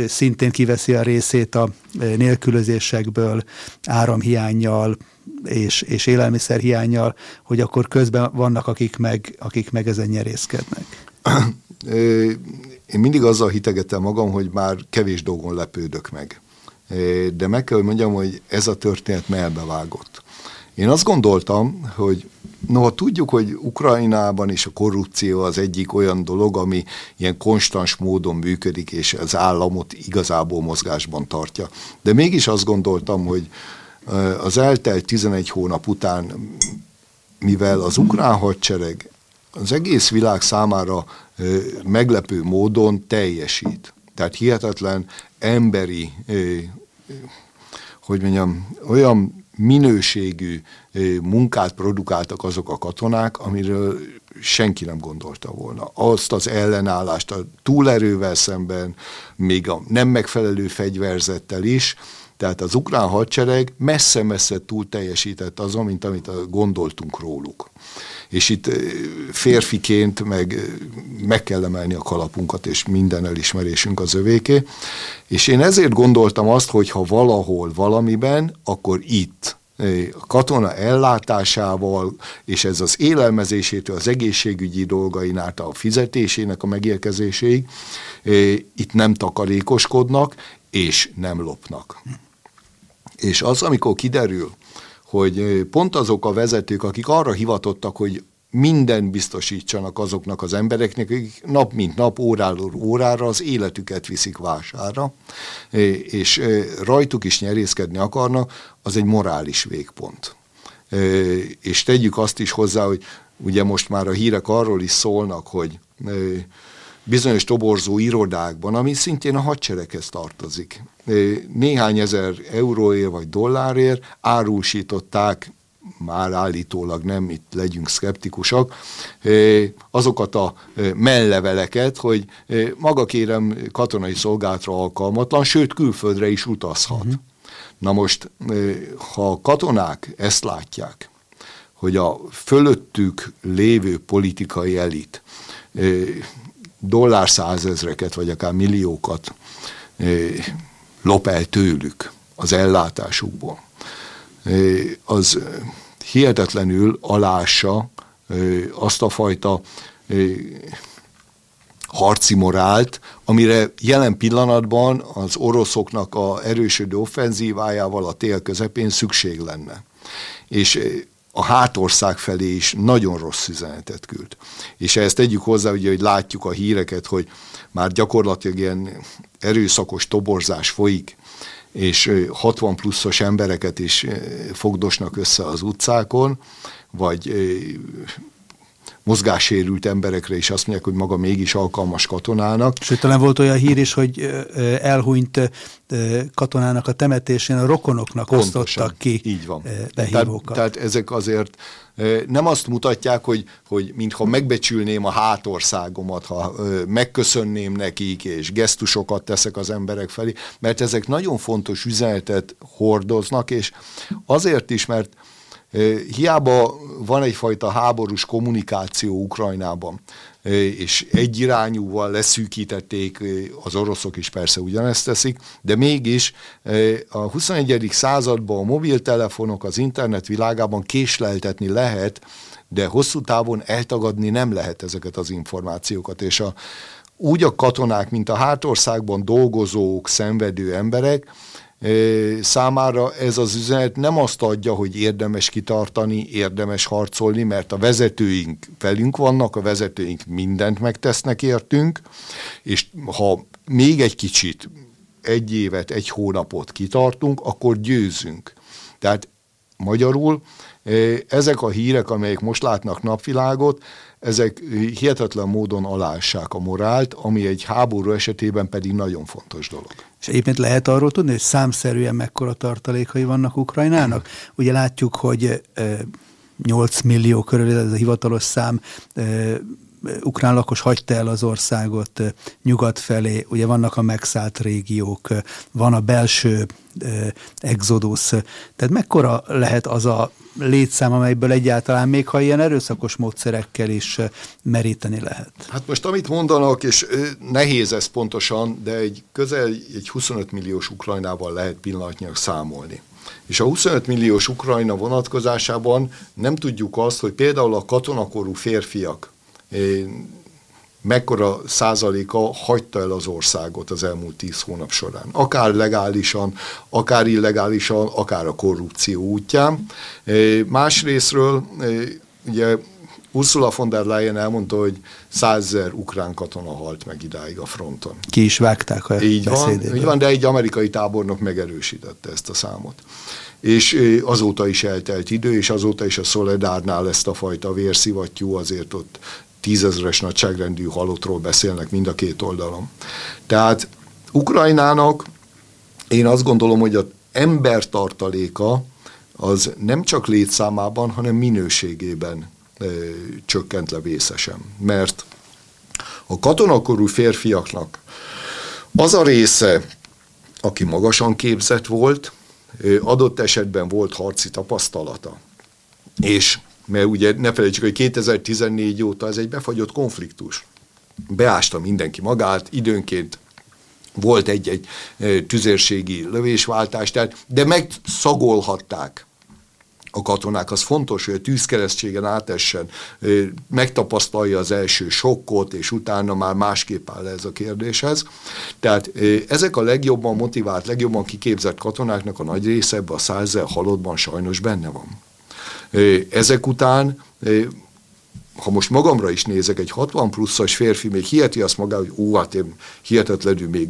szintén kiveszi a részét a nélkülözésekből, áramhiányjal, és, és élelmiszerhiányjal, hogy akkor közben vannak, akik meg, akik meg ezen nyerészkednek. *clears throat* Én mindig azzal hitegetem magam, hogy már kevés dolgon lepődök meg. De meg kell, hogy mondjam, hogy ez a történet melbevágott. Én azt gondoltam, hogy Noha tudjuk, hogy Ukrajnában is a korrupció az egyik olyan dolog, ami ilyen konstans módon működik, és az államot igazából mozgásban tartja. De mégis azt gondoltam, hogy az eltelt 11 hónap után, mivel az ukrán hadsereg az egész világ számára meglepő módon teljesít. Tehát hihetetlen emberi, hogy mondjam, olyan minőségű munkát produkáltak azok a katonák, amiről senki nem gondolta volna. Azt az ellenállást a túlerővel szemben, még a nem megfelelő fegyverzettel is, tehát az ukrán hadsereg messze-messze túl teljesített azon, mint amit gondoltunk róluk. És itt férfiként meg, meg kell emelni a kalapunkat, és minden elismerésünk az övéké. És én ezért gondoltam azt, hogy ha valahol valamiben, akkor itt katona ellátásával, és ez az élelmezésétől, az egészségügyi dolgain át a fizetésének a megérkezéséig, itt nem takarékoskodnak, és nem lopnak. És az, amikor kiderül, hogy pont azok a vezetők, akik arra hivatottak, hogy minden biztosítsanak azoknak az embereknek, akik nap mint nap, óráról órára az életüket viszik vására, és rajtuk is nyerészkedni akarnak, az egy morális végpont. És tegyük azt is hozzá, hogy ugye most már a hírek arról is szólnak, hogy bizonyos toborzó irodákban, ami szintén a hadsereghez tartozik. Néhány ezer euróért vagy dollárért árusították már állítólag nem, itt legyünk szkeptikusak, azokat a melleveleket, hogy maga kérem katonai szolgálatra alkalmatlan, sőt külföldre is utazhat. Uh-huh. Na most, ha a katonák ezt látják, hogy a fölöttük lévő politikai elit dollár százezreket, vagy akár milliókat lop el tőlük az ellátásukból, az hihetetlenül alássa azt a fajta harci morált, amire jelen pillanatban az oroszoknak a erősödő offenzívájával a tél közepén szükség lenne. És a hátország felé is nagyon rossz üzenetet küld. És ezt tegyük hozzá, ugye, hogy látjuk a híreket, hogy már gyakorlatilag ilyen erőszakos toborzás folyik, és 60 pluszos embereket is fogdosnak össze az utcákon, vagy mozgássérült emberekre is azt mondják, hogy maga mégis alkalmas katonának. Sőt, talán volt olyan hír is, hogy elhunyt katonának a temetésén a rokonoknak Pontosan, osztottak ki így van. behívókat. Tehát, tehát ezek azért nem azt mutatják, hogy, hogy mintha megbecsülném a hátországomat, ha megköszönném nekik, és gesztusokat teszek az emberek felé, mert ezek nagyon fontos üzenetet hordoznak, és azért is, mert Hiába van egyfajta háborús kommunikáció Ukrajnában, és egyirányúval leszűkítették, az oroszok is persze ugyanezt teszik, de mégis a 21. században a mobiltelefonok az internet világában késleltetni lehet, de hosszú távon eltagadni nem lehet ezeket az információkat, és a, úgy a katonák, mint a hátországban dolgozók, szenvedő emberek, számára ez az üzenet nem azt adja, hogy érdemes kitartani, érdemes harcolni, mert a vezetőink velünk vannak, a vezetőink mindent megtesznek értünk, és ha még egy kicsit, egy évet, egy hónapot kitartunk, akkor győzünk. Tehát magyarul ezek a hírek, amelyek most látnak napvilágot, ezek hihetetlen módon alássák a morált, ami egy háború esetében pedig nagyon fontos dolog. És egyébként lehet arról tudni, hogy számszerűen mekkora tartalékai vannak Ukrajnának? Ugye látjuk, hogy 8 millió körül ez a hivatalos szám ukrán lakos hagyta el az országot nyugat felé, ugye vannak a megszállt régiók, van a belső exodus, tehát mekkora lehet az a létszám, amelyből egyáltalán még ha ilyen erőszakos módszerekkel is meríteni lehet? Hát most amit mondanak, és nehéz ez pontosan, de egy közel egy 25 milliós Ukrajnával lehet pillanatnyilag számolni. És a 25 milliós Ukrajna vonatkozásában nem tudjuk azt, hogy például a katonakorú férfiak mekkora százaléka hagyta el az országot az elmúlt tíz hónap során. Akár legálisan, akár illegálisan, akár a korrupció útján. Másrésztről ugye Ursula von der Leyen elmondta, hogy százezer ukrán katona halt meg idáig a fronton. Ki is vágták a így van, így van, de egy amerikai tábornok megerősítette ezt a számot. És azóta is eltelt idő, és azóta is a Szoledárnál ezt a fajta vérszivattyú azért ott tízezeres nagyságrendű halottról beszélnek mind a két oldalon. Tehát Ukrajnának én azt gondolom, hogy az embertartaléka az nem csak létszámában, hanem minőségében e, csökkent le vészesen. Mert a katonakorú férfiaknak az a része, aki magasan képzett volt, adott esetben volt harci tapasztalata, és mert ugye ne felejtsük, hogy 2014 óta ez egy befagyott konfliktus. Beásta mindenki magát, időnként volt egy-egy tüzérségi lövésváltás, tehát, de megszagolhatták a katonák. Az fontos, hogy a tűzkeresztségen átessen, megtapasztalja az első sokkot, és utána már másképp áll ez a kérdéshez. Tehát ezek a legjobban motivált, legjobban kiképzett katonáknak a nagy része ebben a százezer halottban sajnos benne van. Ezek után ha most magamra is nézek, egy 60 pluszas férfi még hiheti azt maga, hogy ó, hát én hihetetlenül még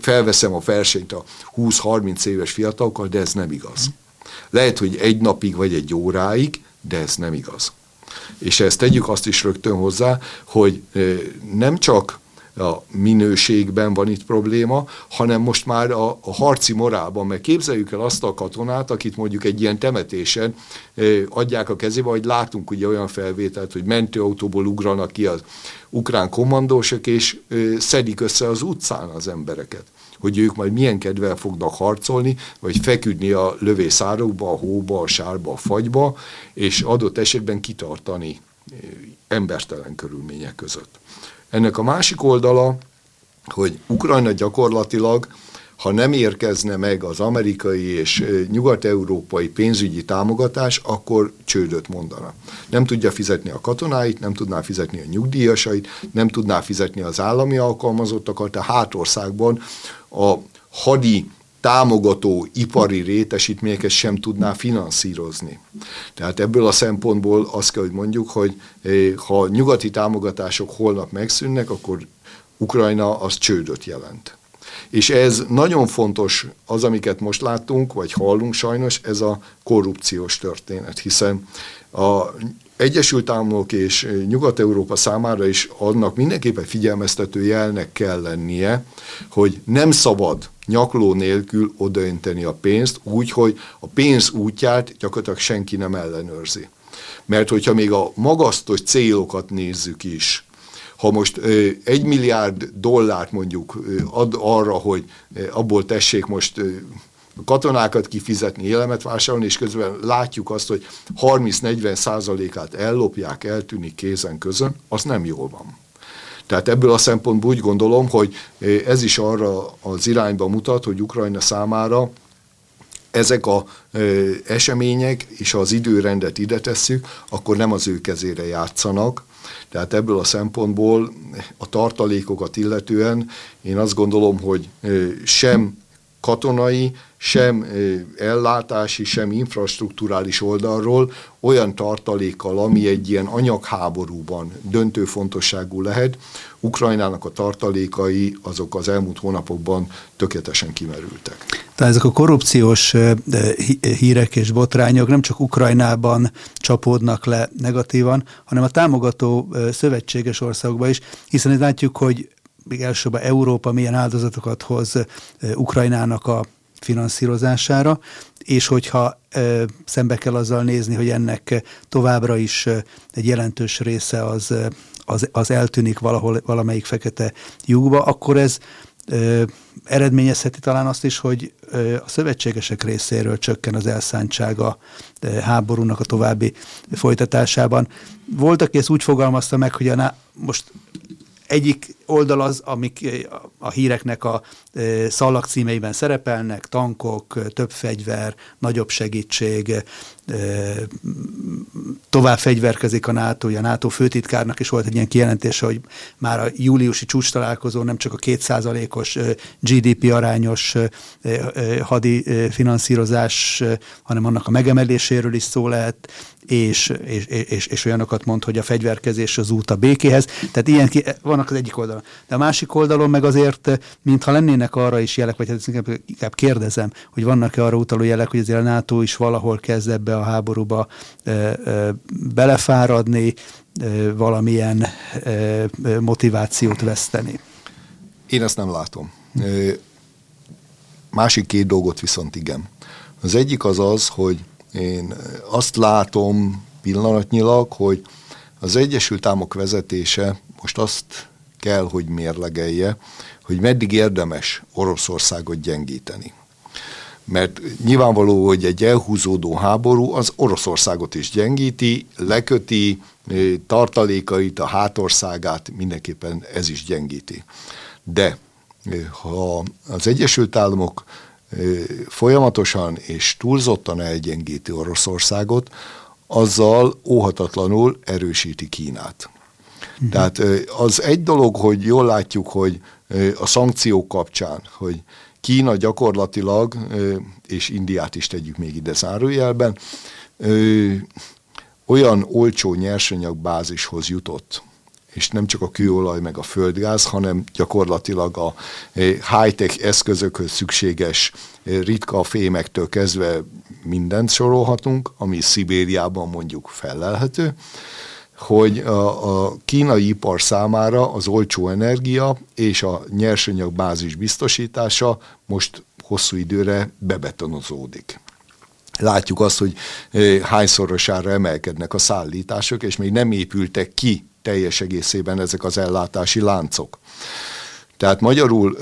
felveszem a versenyt a 20-30 éves fiatalokkal, de ez nem igaz. Lehet, hogy egy napig vagy egy óráig, de ez nem igaz. És ezt tegyük azt is rögtön hozzá, hogy nem csak a minőségben van itt probléma, hanem most már a, a harci morálban, mert képzeljük el azt a katonát, akit mondjuk egy ilyen temetésen adják a kezébe, hogy látunk ugye olyan felvételt, hogy mentőautóból ugranak ki az ukrán kommandósok, és szedik össze az utcán az embereket hogy ők majd milyen kedvel fognak harcolni, vagy feküdni a lövészárokba, a hóba, a sárba, a fagyba, és adott esetben kitartani embertelen körülmények között. Ennek a másik oldala, hogy Ukrajna gyakorlatilag, ha nem érkezne meg az amerikai és nyugat-európai pénzügyi támogatás, akkor csődöt mondana. Nem tudja fizetni a katonáit, nem tudná fizetni a nyugdíjasait, nem tudná fizetni az állami alkalmazottakat, a hátországban a hadi támogató ipari rétesítményeket sem tudná finanszírozni. Tehát ebből a szempontból azt kell, hogy mondjuk, hogy eh, ha nyugati támogatások holnap megszűnnek, akkor Ukrajna az csődöt jelent. És ez nagyon fontos, az, amiket most láttunk, vagy hallunk sajnos, ez a korrupciós történet, hiszen a Egyesült Államok és Nyugat-Európa számára is annak mindenképpen figyelmeztető jelnek kell lennie, hogy nem szabad nyakló nélkül odaönteni a pénzt, úgy, hogy a pénz útját gyakorlatilag senki nem ellenőrzi. Mert hogyha még a magasztos célokat nézzük is, ha most egy milliárd dollárt mondjuk ad arra, hogy abból tessék most katonákat kifizetni, élemet vásárolni, és közben látjuk azt, hogy 30-40 százalékát ellopják, eltűnik kézen közön, az nem jól van. Tehát ebből a szempontból úgy gondolom, hogy ez is arra az irányba mutat, hogy Ukrajna számára ezek a ö, események, és ha az időrendet ide tesszük, akkor nem az ő kezére játszanak. Tehát ebből a szempontból a tartalékokat illetően én azt gondolom, hogy ö, sem katonai, sem ellátási, sem infrastruktúrális oldalról olyan tartalékkal, ami egy ilyen anyagháborúban döntő fontosságú lehet. Ukrajnának a tartalékai azok az elmúlt hónapokban tökéletesen kimerültek. Tehát ezek a korrupciós hírek és botrányok nem csak Ukrajnában csapódnak le negatívan, hanem a támogató szövetséges országokban is, hiszen itt látjuk, hogy még elsősorban Európa milyen áldozatokat hoz Ukrajnának a finanszírozására, és hogyha ö, szembe kell azzal nézni, hogy ennek továbbra is egy jelentős része az, az, az eltűnik valahol, valamelyik fekete lyukba, akkor ez ö, eredményezheti talán azt is, hogy ö, a szövetségesek részéről csökken az elszántsága háborúnak a további folytatásában. Volt, aki ezt úgy fogalmazta meg, hogy a, most egyik oldal az, amik eh, a híreknek a eh, szallag címeiben szerepelnek, tankok, eh, több fegyver, nagyobb segítség, tovább fegyverkezik a NATO, a NATO főtitkárnak is volt egy ilyen kijelentése, hogy már a júliusi csúcs találkozó nem csak a kétszázalékos GDP arányos hadi finanszírozás, hanem annak a megemeléséről is szó lehet, és, és, és, és olyanokat mond, hogy a fegyverkezés az út a békéhez. Tehát ilyen ki, vannak az egyik oldalon. De a másik oldalon meg azért, mintha lennének arra is jelek, vagy hát inkább, inkább kérdezem, hogy vannak-e arra utaló jelek, hogy azért a NATO is valahol kezd ebbe a háborúba e, e, belefáradni, e, valamilyen e, motivációt veszteni. Én ezt nem látom. Másik két dolgot viszont igen. Az egyik az az, hogy én azt látom pillanatnyilag, hogy az Egyesült Államok vezetése most azt kell, hogy mérlegelje, hogy meddig érdemes Oroszországot gyengíteni. Mert nyilvánvaló, hogy egy elhúzódó háború az Oroszországot is gyengíti, leköti, tartalékait, a hátországát mindenképpen ez is gyengíti. De ha az Egyesült Államok folyamatosan és túlzottan elgyengíti Oroszországot, azzal óhatatlanul erősíti Kínát. Uh-huh. Tehát az egy dolog, hogy jól látjuk, hogy a szankciók kapcsán, hogy Kína gyakorlatilag, és Indiát is tegyük még ide zárójelben, olyan olcsó nyersanyagbázishoz jutott, és nem csak a kőolaj meg a földgáz, hanem gyakorlatilag a high-tech eszközökhöz szükséges ritka fémektől kezdve mindent sorolhatunk, ami Szibériában mondjuk fellelhető, hogy a, a kínai ipar számára az olcsó energia és a nyersanyag bázis biztosítása most hosszú időre bebetonozódik. Látjuk azt, hogy hányszorosára emelkednek a szállítások, és még nem épültek ki teljes egészében ezek az ellátási láncok. Tehát magyarul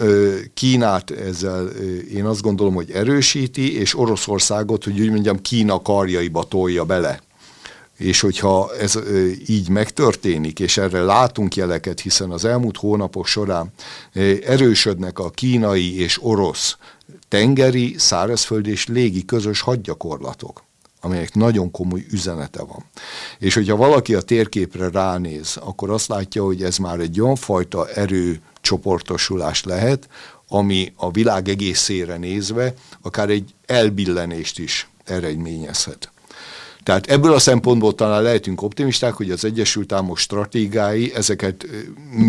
Kínát ezzel én azt gondolom, hogy erősíti, és Oroszországot, hogy úgy mondjam, Kína karjaiba tolja bele. És hogyha ez így megtörténik, és erre látunk jeleket, hiszen az elmúlt hónapok során erősödnek a kínai és orosz tengeri, szárazföld és légi közös hadgyakorlatok amelyek nagyon komoly üzenete van. És hogyha valaki a térképre ránéz, akkor azt látja, hogy ez már egy olyan fajta erőcsoportosulás lehet, ami a világ egészére nézve akár egy elbillenést is eredményezhet. Tehát ebből a szempontból talán lehetünk optimisták, hogy az Egyesült Államok stratégái ezeket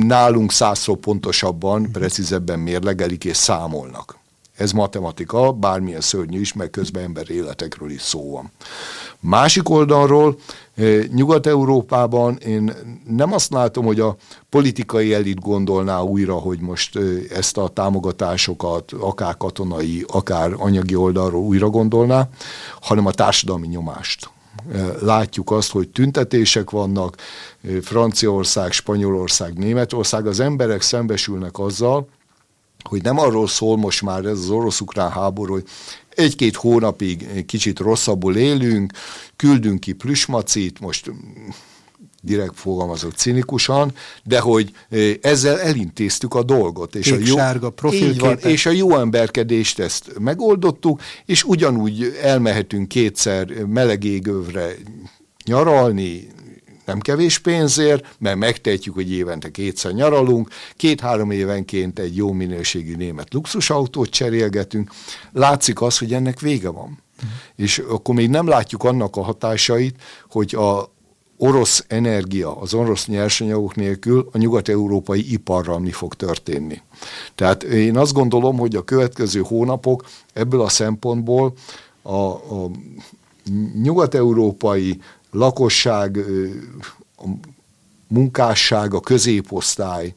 nálunk százszor pontosabban, precízebben mérlegelik és számolnak. Ez matematika, bármilyen szörnyű is, meg közben ember életekről is szó van. Másik oldalról, Nyugat-Európában én nem azt látom, hogy a politikai elit gondolná újra, hogy most ezt a támogatásokat akár katonai, akár anyagi oldalról újra gondolná, hanem a társadalmi nyomást látjuk azt, hogy tüntetések vannak, Franciaország, Spanyolország, Németország, az emberek szembesülnek azzal, hogy nem arról szól most már ez az orosz-ukrán háború, hogy egy-két hónapig kicsit rosszabbul élünk, küldünk ki plüsmacit, most direkt fogalmazok cinikusan, de hogy ezzel elintéztük a dolgot. És Kék, a jó, sárga így van, és a jó emberkedést ezt megoldottuk, és ugyanúgy elmehetünk kétszer melegégövre nyaralni, nem kevés pénzért, mert megtehetjük, hogy évente kétszer nyaralunk, két-három évenként egy jó minőségű német luxusautót cserélgetünk. Látszik az, hogy ennek vége van. Mm. És akkor még nem látjuk annak a hatásait, hogy a orosz energia, az orosz nyersanyagok nélkül a nyugat-európai iparral mi fog történni. Tehát én azt gondolom, hogy a következő hónapok ebből a szempontból a, a nyugat-európai lakosság, a munkásság, a középosztály,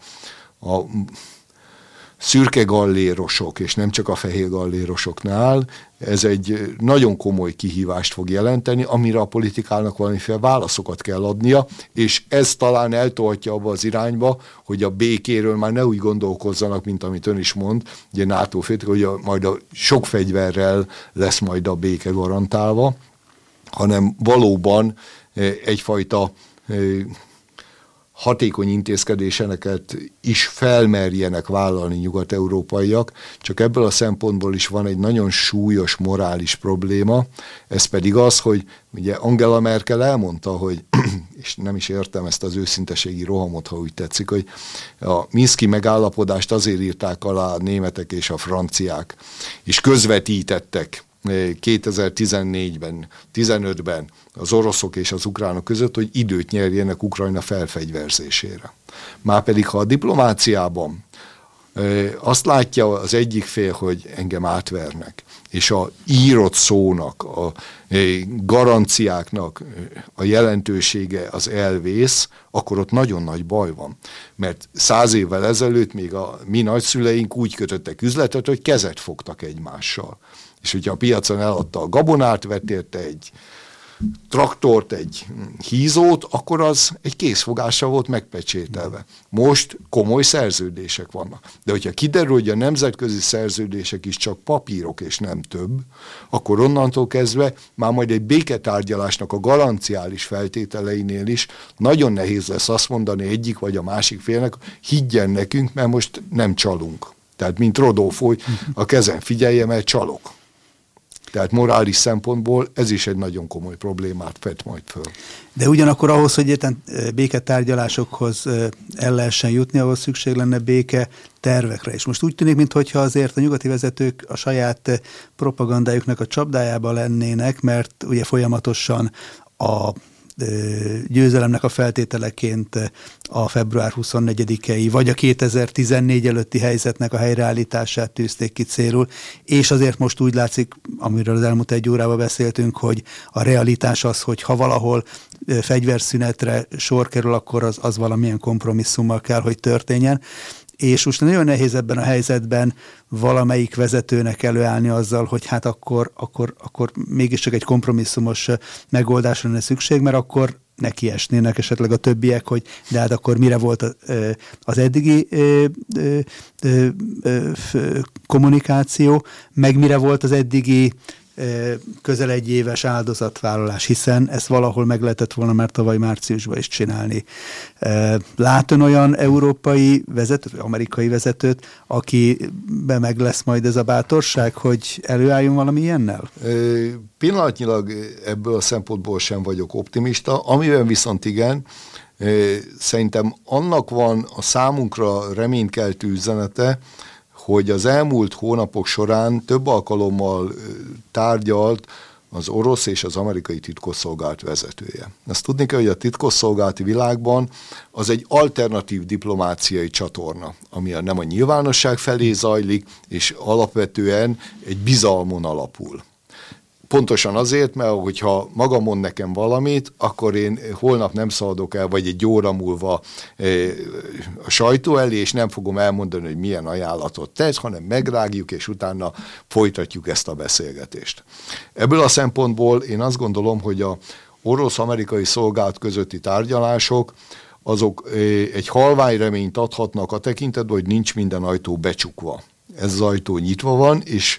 a szürke gallérosok, és nem csak a fehér gallérosoknál, ez egy nagyon komoly kihívást fog jelenteni, amire a politikának valamiféle válaszokat kell adnia, és ez talán eltoltja abba az irányba, hogy a békéről már ne úgy gondolkozzanak, mint amit ön is mond, ugye NATO féltek, hogy a, majd a sok fegyverrel lesz majd a béke garantálva, hanem valóban eh, egyfajta eh, hatékony intézkedéseneket is felmerjenek vállalni nyugat-európaiak, csak ebből a szempontból is van egy nagyon súlyos morális probléma, ez pedig az, hogy ugye Angela Merkel elmondta, hogy, *clears throat* és nem is értem ezt az őszinteségi rohamot, ha úgy tetszik, hogy a Minszki megállapodást azért írták alá a németek és a franciák, és közvetítettek 2014-ben, 15-ben az oroszok és az ukránok között, hogy időt nyerjenek Ukrajna felfegyverzésére. Márpedig, ha a diplomáciában azt látja az egyik fél, hogy engem átvernek, és a írott szónak, a garanciáknak a jelentősége az elvész, akkor ott nagyon nagy baj van. Mert száz évvel ezelőtt még a mi nagyszüleink úgy kötöttek üzletet, hogy kezet fogtak egymással. És hogyha a piacon eladta a gabonát, vett érte egy traktort, egy hízót, akkor az egy készfogással volt megpecsételve. Most komoly szerződések vannak. De hogyha kiderül, hogy a nemzetközi szerződések is csak papírok és nem több, akkor onnantól kezdve már majd egy béketárgyalásnak a garanciális feltételeinél is nagyon nehéz lesz azt mondani egyik vagy a másik félnek, higgyen nekünk, mert most nem csalunk. Tehát, mint Rodolfo, a kezem figyelje, mert csalok. Tehát morális szempontból ez is egy nagyon komoly problémát vet majd föl. De ugyanakkor ahhoz, hogy érten béketárgyalásokhoz el lehessen jutni, ahhoz szükség lenne béke tervekre. És most úgy tűnik, mintha azért a nyugati vezetők a saját propagandájuknak a csapdájába lennének, mert ugye folyamatosan a győzelemnek a feltételeként a február 24-i, vagy a 2014 előtti helyzetnek a helyreállítását tűzték ki célul, és azért most úgy látszik, amiről az elmúlt egy órában beszéltünk, hogy a realitás az, hogy ha valahol fegyverszünetre sor kerül, akkor az, az valamilyen kompromisszummal kell, hogy történjen és most nagyon nehéz ebben a helyzetben valamelyik vezetőnek előállni azzal, hogy hát akkor, akkor, akkor mégiscsak egy kompromisszumos megoldásra lenne szükség, mert akkor neki esnének esetleg a többiek, hogy de hát akkor mire volt az eddigi kommunikáció, meg mire volt az eddigi közel egy éves áldozatvállalás, hiszen ezt valahol meg lehetett volna már tavaly márciusban is csinálni. Lát ön olyan európai vezetőt, amerikai vezetőt, akiben meg lesz majd ez a bátorság, hogy előálljon valami ilyennel? Pillanatnyilag ebből a szempontból sem vagyok optimista, amiben viszont igen, szerintem annak van a számunkra reménykeltő üzenete, hogy az elmúlt hónapok során több alkalommal tárgyalt az orosz és az amerikai titkosszolgált vezetője. Ezt tudni kell, hogy a titkosszolgálati világban az egy alternatív diplomáciai csatorna, ami nem a nyilvánosság felé zajlik, és alapvetően egy bizalmon alapul. Pontosan azért, mert hogyha maga mond nekem valamit, akkor én holnap nem szaladok el, vagy egy óra múlva eh, a sajtó elé, és nem fogom elmondani, hogy milyen ajánlatot tesz, hanem megrágjuk, és utána folytatjuk ezt a beszélgetést. Ebből a szempontból én azt gondolom, hogy a orosz-amerikai szolgált közötti tárgyalások, azok eh, egy halvány reményt adhatnak a tekintetben, hogy nincs minden ajtó becsukva ez az ajtó nyitva van, és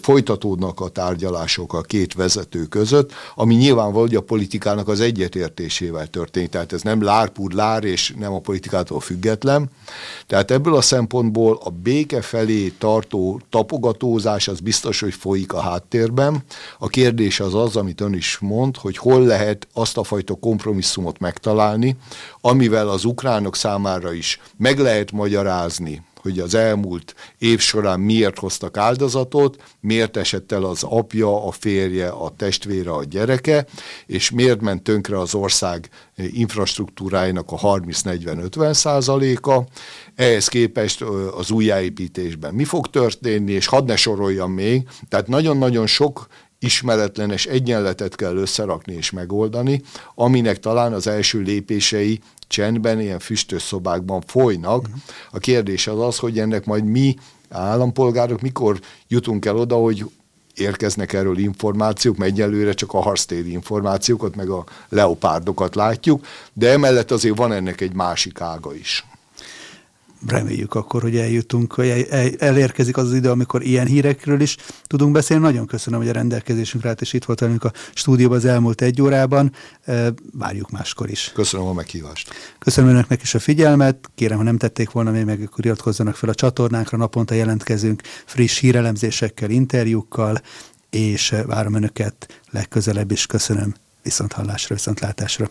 folytatódnak a tárgyalások a két vezető között, ami nyilvánvaló, hogy a politikának az egyetértésével történik. Tehát ez nem lárpúr lár, és nem a politikától független. Tehát ebből a szempontból a béke felé tartó tapogatózás az biztos, hogy folyik a háttérben. A kérdés az az, amit ön is mond, hogy hol lehet azt a fajta kompromisszumot megtalálni, amivel az ukránok számára is meg lehet magyarázni, hogy az elmúlt év során miért hoztak áldozatot, miért esett el az apja, a férje, a testvére, a gyereke, és miért ment tönkre az ország infrastruktúráinak a 30-40-50 százaléka. Ehhez képest az újjáépítésben mi fog történni, és hadd ne soroljam még, tehát nagyon-nagyon sok ismeretlenes egyenletet kell összerakni és megoldani, aminek talán az első lépései csendben, ilyen füstös szobákban folynak. A kérdés az az, hogy ennek majd mi állampolgárok mikor jutunk el oda, hogy érkeznek erről információk, mert egyelőre csak a harctéri információkat, meg a leopárdokat látjuk, de emellett azért van ennek egy másik ága is reméljük akkor, hogy eljutunk, hogy elérkezik az az idő, amikor ilyen hírekről is tudunk beszélni. Nagyon köszönöm, hogy a rendelkezésünkre állt, és itt volt velünk a stúdióban az elmúlt egy órában. Várjuk máskor is. Köszönöm a meghívást. Köszönöm önöknek is a figyelmet. Kérem, ha nem tették volna még meg, akkor iratkozzanak fel a csatornánkra. Naponta jelentkezünk friss hírelemzésekkel, interjúkkal, és várom önöket legközelebb is. Köszönöm. Viszont hallásra, viszontlátásra.